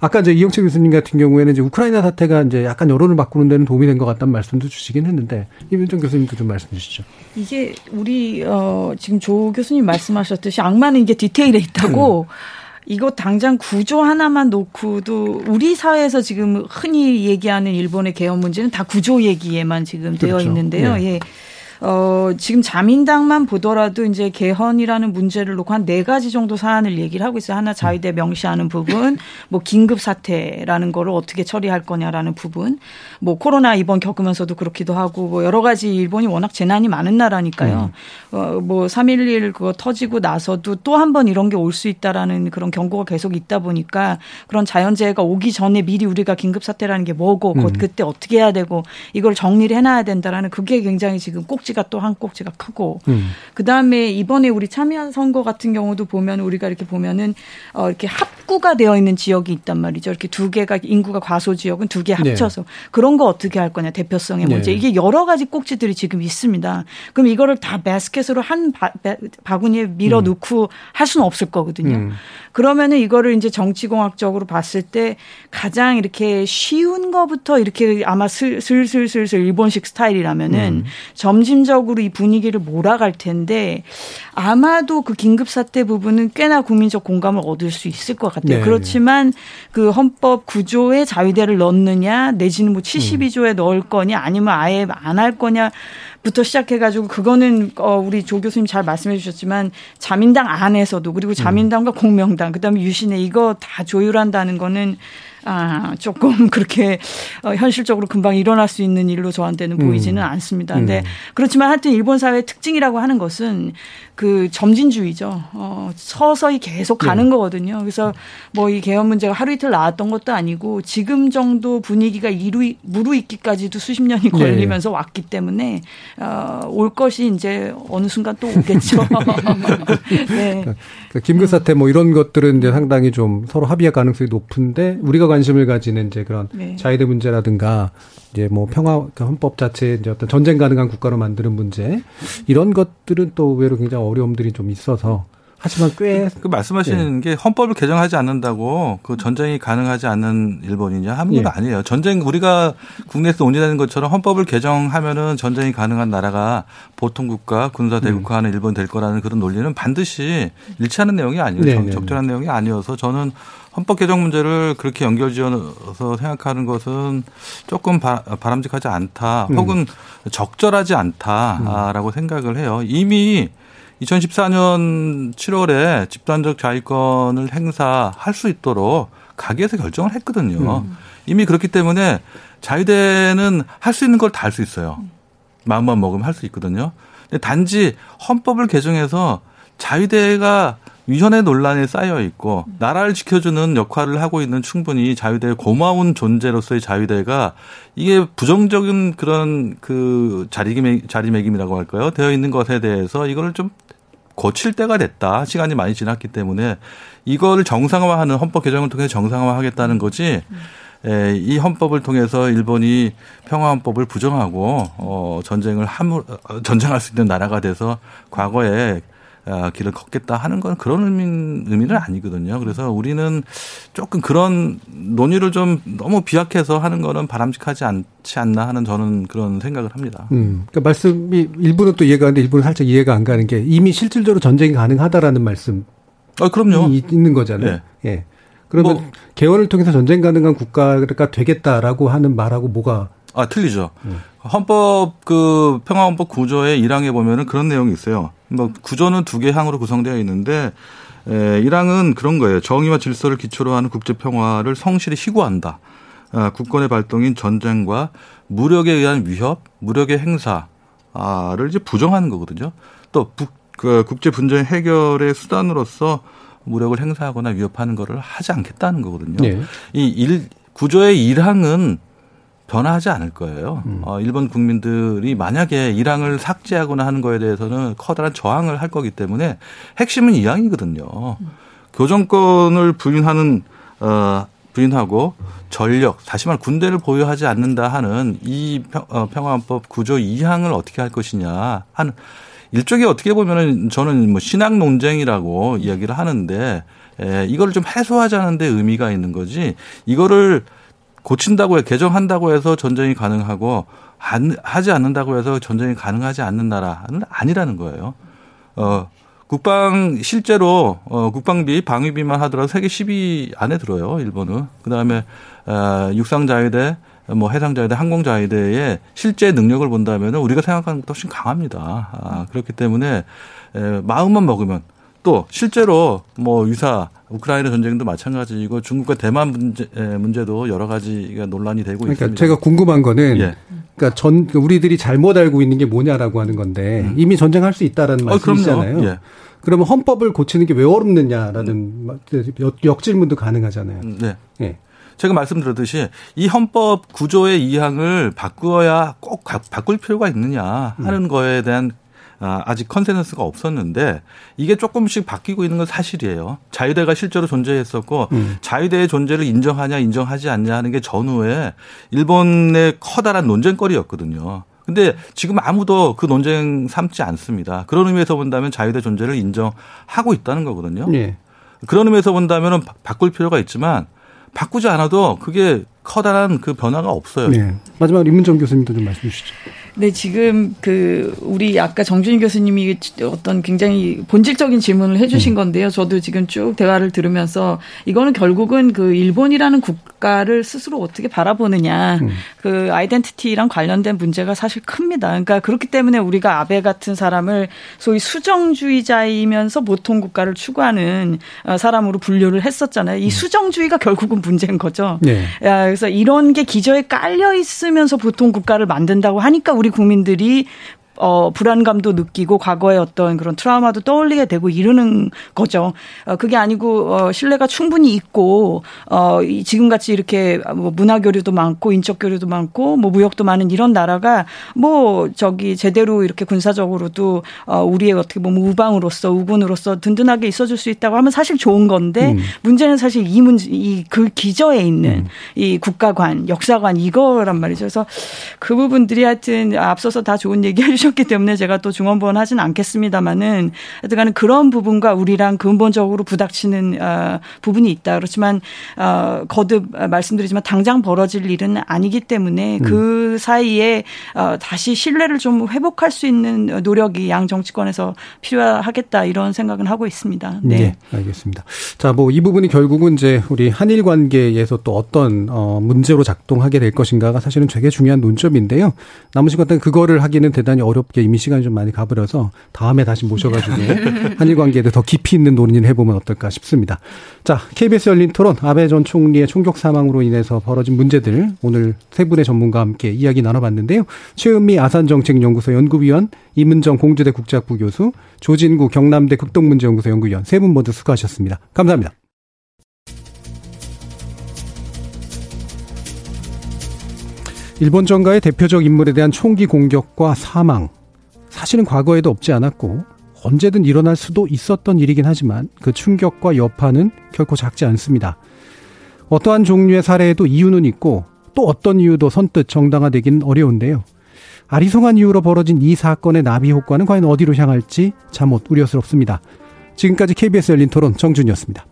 [SPEAKER 2] 아까 이제 이영채 교수님 같은 경우에는 이제 우크라이나 사태가 이제 약간 여론을 바꾸는 데는 도움이 된 것 같다는 말씀도 주시긴 했는데 이민정 교수님도 좀 말씀 주시죠.
[SPEAKER 8] 이게 우리 어 지금 조 교수님 말씀하셨듯이 악마는 이게 디테일에 있다고 음. 이거 당장 구조 하나만 놓고도 우리 사회에서 지금 흔히 얘기하는 일본의 개헌 문제는 다 구조 얘기에만 지금 그렇죠. 되어 있는데요. 네. 예. 어, 지금 자민당만 보더라도 이제 개헌이라는 문제를 놓고 한 네 가지 정도 사안을 얘기를 하고 있어요. 하나 자위대 명시하는 부분, 뭐 긴급 사태라는 거를 어떻게 처리할 거냐라는 부분, 뭐 코로나 이번 겪으면서도 그렇기도 하고 뭐 여러 가지 일본이 워낙 재난이 많은 나라니까요. 음. 어, 뭐 3.11 그거 터지고 나서도 또 한 번 이런 게 올 수 있다라는 그런 경고가 계속 있다 보니까 그런 자연재해가 오기 전에 미리 우리가 긴급 사태라는 게 뭐고 음. 그때 어떻게 해야 되고 이걸 정리를 해놔야 된다라는 그게 굉장히 지금 꼭지 꼭지가 또 한 꼭지가 크고 음. 그다음에 이번에 우리 참여한 선거 같은 경우도 보면 우리가 이렇게 보면은 어 이렇게 합구가 되어 있는 지역이 있단 말이죠. 이렇게 두 개가 인구가 과소 지역은 두 개 합쳐서 네. 그런 거 어떻게 할 거냐 대표성의 네. 문제. 이게 여러 가지 꼭지들이 지금 있습니다. 그럼 이거를 다 바스켓으로 한 바, 바구니에 밀어 넣고 음. 할 수는 없을 거거든요. 음. 그러면은 이거를 이제 정치공학적으로 봤을 때 가장 이렇게 쉬운 거부터 이렇게 아마 슬슬슬슬 일본식 스타일이라면은 음. 점진적으로 이 분위기를 몰아갈 텐데 아마도 그 긴급 사태 부분은 꽤나 국민적 공감을 얻을 수 있을 것 같아요. 네. 그렇지만 그 헌법 구조에 자위대를 넣느냐 내지는 뭐 72조에 음. 넣을 거냐 아니면 아예 안 할 거냐 부터 시작해가지고 그거는 어 우리 조 교수님 잘 말씀해 주셨지만 자민당 안에서도 그리고 자민당과 공명당 그다음에 유신회 이거 다 조율한다는 거는 아, 조금 그렇게 어, 현실적으로 금방 일어날 수 있는 일로 저한테는 보이지는 음. 않습니다. 근데 음. 그렇지만 하여튼 일본 사회의 특징이라고 하는 것은 그 점진주의죠. 어, 서서히 계속 가는 네. 거거든요. 그래서 뭐 이 개헌 문제가 하루 이틀 나왔던 것도 아니고 지금 정도 분위기가 이루, 무르익기까지도 수십 년이 네. 걸리면서 네. 왔기 때문에 어, 올 것이 이제 어느 순간 또 오겠죠.
[SPEAKER 2] 네. 그러니까 김구 사태 뭐 이런 것들은 이제 상당히 좀 서로 합의할 가능성이 높은데 우리가 관심을 가지는 이제 그런 네. 자유대 문제라든가 이제 뭐 평화 그 헌법 자체 이제 어떤 전쟁 가능한 국가로 만드는 문제 이런 것들은 또 의외로 굉장히 어려움들이 좀 있어서 하지만
[SPEAKER 9] 꽤그 말씀하시는 예. 게 헌법을 개정하지 않는다고 그 전쟁이 가능하지 않는 일본이냐 하는 건 예. 아니에요. 전쟁 우리가 국내에서 논의되는 것처럼 헌법을 개정하면은 전쟁이 가능한 나라가 보통 국가 군사 대국화하는 음. 일본 될 거라는 그런 논리는 반드시 일치하는 내용이 아니에요. 네, 네, 네. 적절한 내용이 아니어서 저는 헌법 개정 문제를 그렇게 연결지어서 생각하는 것은 조금 바, 람직하지 않다. 음. 혹은 적절하지 않다라고 음. 생각을 해요. 이미 2014년 7월에 집단적 자위권을 행사할 수 있도록 가계에서 결정을 했거든요. 음. 이미 그렇기 때문에 자유대는 할 수 있는 걸 다 할 수 있어요. 마음만 먹으면 할 수 있거든요. 근데 단지 헌법을 개정해서 자유대가 위헌의 논란에 쌓여 있고 나라를 지켜주는 역할을 하고 있는 충분히 자유대의 고마운 존재로서의 자유대가 이게 부정적인 그런 그 자리매김, 자리매김이라고 할까요? 되어 있는 것에 대해서 이거를 좀 고칠 때가 됐다. 시간이 많이 지났기 때문에 이거를 정상화하는 헌법 개정을 통해 정상화하겠다는 거지. 에, 이 헌법을 통해서 일본이 평화헌법을 부정하고 어 전쟁을 함 어, 전쟁할 수 있는 나라가 돼서 과거에 아, 길을 걷겠다 하는 건 그런 의미, 의미 는 아니거든요. 그래서 우리는 조금 그런 논의를 좀 너무 비약해서 하는 거는 바람직하지 않지 않나 하는 저는 그런 생각을 합니다.
[SPEAKER 2] 음, 그러니까 말씀이 일부는 또 이해가 가는데 일부는 살짝 이해가 안 가는 게 이미 실질적으로 전쟁이 가능하다라는 말씀.
[SPEAKER 9] 아, 그럼요.
[SPEAKER 2] 있는 거잖아요. 예. 예. 그러면 뭐, 개헌을 통해서 전쟁 가능한 국가가 되겠다라고 하는 말하고 뭐가
[SPEAKER 9] 아 틀리죠. 음. 헌법 그 평화헌법 구조의 1항에 보면은 그런 내용이 있어요. 뭐 구조는 두 개 항으로 구성되어 있는데 에, 1항은 그런 거예요. 정의와 질서를 기초로 하는 국제 평화를 성실히 희구한다. 아, 국권의 발동인 전쟁과 무력에 의한 위협, 무력의 행사를 이제 부정하는 거거든요. 또 북, 그 국제 분쟁 해결의 수단으로서 무력을 행사하거나 위협하는 거를 하지 않겠다는 거거든요. 네. 이 일, 구조의 1항은 변화하지 않을 거예요. 음. 어, 일본 국민들이 만약에 이랑을 삭제하거나 하는 거에 대해서는 커다란 저항을 할 거기 때문에 핵심은 이항이거든요. 음. 교정권을 부인하는 어 부인하고 전력 다시 말해 군대를 보유하지 않는다 하는 이 평, 어, 평화헌법 구조 이항을 어떻게 할 것이냐 하는 일종의 어떻게 보면은 저는 뭐 신앙 논쟁이라고 이야기를 하는데 에, 이거를 좀 해소하자는 데 의미가 있는 거지 이거를 고친다고 해 개정한다고 해서 전쟁이 가능하고 안, 하지 않는다고 해서 전쟁이 가능하지 않는 나라는 아니라는 거예요. 어 국방 실제로 어 국방비 방위비만 하더라도 세계 10위 안에 들어요 일본은. 그다음에 어 육상 자위대 뭐 해상 자위대 항공 자위대의 실제 능력을 본다면 우리가 생각하는 것도 훨씬 강합니다. 아 그렇기 때문에 에, 마음만 먹으면 또 실제로 뭐 유사 우크라이나 전쟁도 마찬가지이고 중국과 대만 문제 문제도 여러 가지가 논란이 되고
[SPEAKER 2] 그러니까
[SPEAKER 9] 있습니다.
[SPEAKER 2] 제가 궁금한 거는 예. 그러니까 전 우리들이 잘못 알고 있는 게 뭐냐라고 하는 건데 음. 이미 전쟁할 수 있다라는 어, 말씀이잖아요. 예. 그러면 헌법을 고치는 게 왜 어렵느냐라는 음. 역질문도 가능하잖아요.
[SPEAKER 9] 음, 네. 예. 제가 말씀드렸듯이 이 헌법 구조의 이항을 바꾸어야 꼭 바꿀 필요가 있느냐 하는 음. 거에 대한 아, 아직 consensus가 없었는데 이게 조금씩 바뀌고 있는 건 사실이에요. 자위대가 실제로 존재했었고 음. 자위대의 존재를 인정하냐 인정하지 않냐 하는 게 전후에 일본의 커다란 논쟁거리였거든요. 근데 지금 아무도 그 논쟁 삼지 않습니다. 그런 의미에서 본다면 자위대 존재를 인정하고 있다는 거거든요. 네. 그런 의미에서 본다면 바꿀 필요가 있지만 바꾸지 않아도 그게 커다란 그 변화가 없어요. 네.
[SPEAKER 2] 마지막으로 임문정 교수님도 좀 말씀 주시죠.
[SPEAKER 8] 네, 지금 그 우리 아까 정준희 교수님이 어떤 굉장히 본질적인 질문을 해주신 음. 건데요. 저도 지금 쭉 대화를 들으면서 이거는 결국은 그 일본이라는 국가를 스스로 어떻게 바라보느냐 음. 그 아이덴티티랑 관련된 문제가 사실 큽니다. 그러니까 그렇기 때문에 우리가 아베 같은 사람을 소위 수정주의자이면서 보통 국가를 추구하는 어, 사람으로 분류를 했었잖아요. 이 음. 수정주의가 결국은 문제인 거죠. 네. 그래서 이런 게 기저에 깔려 있으면서 보통 국가를 만든다고 하니까 우리 국민들이 어, 불안감도 느끼고 과거의 어떤 그런 트라우마도 떠올리게 되고 이러는 거죠. 어, 그게 아니고 어, 신뢰가 충분히 있고 어, 지금같이 이렇게 뭐 문화 교류도 많고 인적 교류도 많고 뭐 무역도 많은 이런 나라가 뭐 저기 제대로 이렇게 군사적으로도 어, 우리의 어떻게 보면 우방으로서 우군으로서 든든하게 있어줄 수 있다고 하면 사실 좋은 건데 음. 문제는 사실 이 문제 이 그 기저에 있는 음. 이 국가관 역사관 이거란 말이죠. 그래서 그 부분들이 하여튼 앞서서 다 좋은 얘기 해주셨. 하셨기 때문에 제가 또 중원부원 하진 않겠습니다만은 하여튼간에 그런 부분과 우리랑 근본적으로 부닥치는 어, 부분이 있다. 그렇지만 어, 거듭 말씀드리지만 당장 벌어질 일은 아니기 때문에 음. 그 사이에 어, 다시 신뢰를 좀 회복할 수 있는 노력이 양 정치권에서 필요하겠다 이런 생각은 하고 있습니다. 네, 네
[SPEAKER 2] 알겠습니다. 자, 뭐 이 부분이 결국은 이제 우리 한일 관계에서 또 어떤 어, 문제로 작동하게 될 것인가가 사실은 되게 중요한 논점인데요. 남은 시간 동안 그거를 하기는 대단히 어려. 가볍게 이미 시간이 좀 많이 가버려서 다음에 다시 모셔가지고 한일 관계에 더 깊이 있는 논의를 해보면 어떨까 싶습니다. 자, KBS 열린 토론 아베 전 총리의 총격 사망으로 인해서 벌어진 문제들 오늘 세 분의 전문가와 함께 이야기 나눠봤는데요. 최은미 아산정책연구소 연구위원, 이문정 공주대 국제학부 교수, 조진구 경남대 극동문제연구소 연구위원 세 분 모두 수고하셨습니다. 감사합니다. 일본 정가의 대표적 인물에 대한 총기 공격과 사망. 사실은 과거에도 없지 않았고 언제든 일어날 수도 있었던 일이긴 하지만 그 충격과 여파는 결코 작지 않습니다. 어떠한 종류의 사례에도 이유는 있고 또 어떤 이유도 선뜻 정당화되기는 어려운데요. 아리송한 이유로 벌어진 이 사건의 나비 효과는 과연 어디로 향할지 잠못 우려스럽습니다. 지금까지 KBS 열린 토론 정준이었습니다.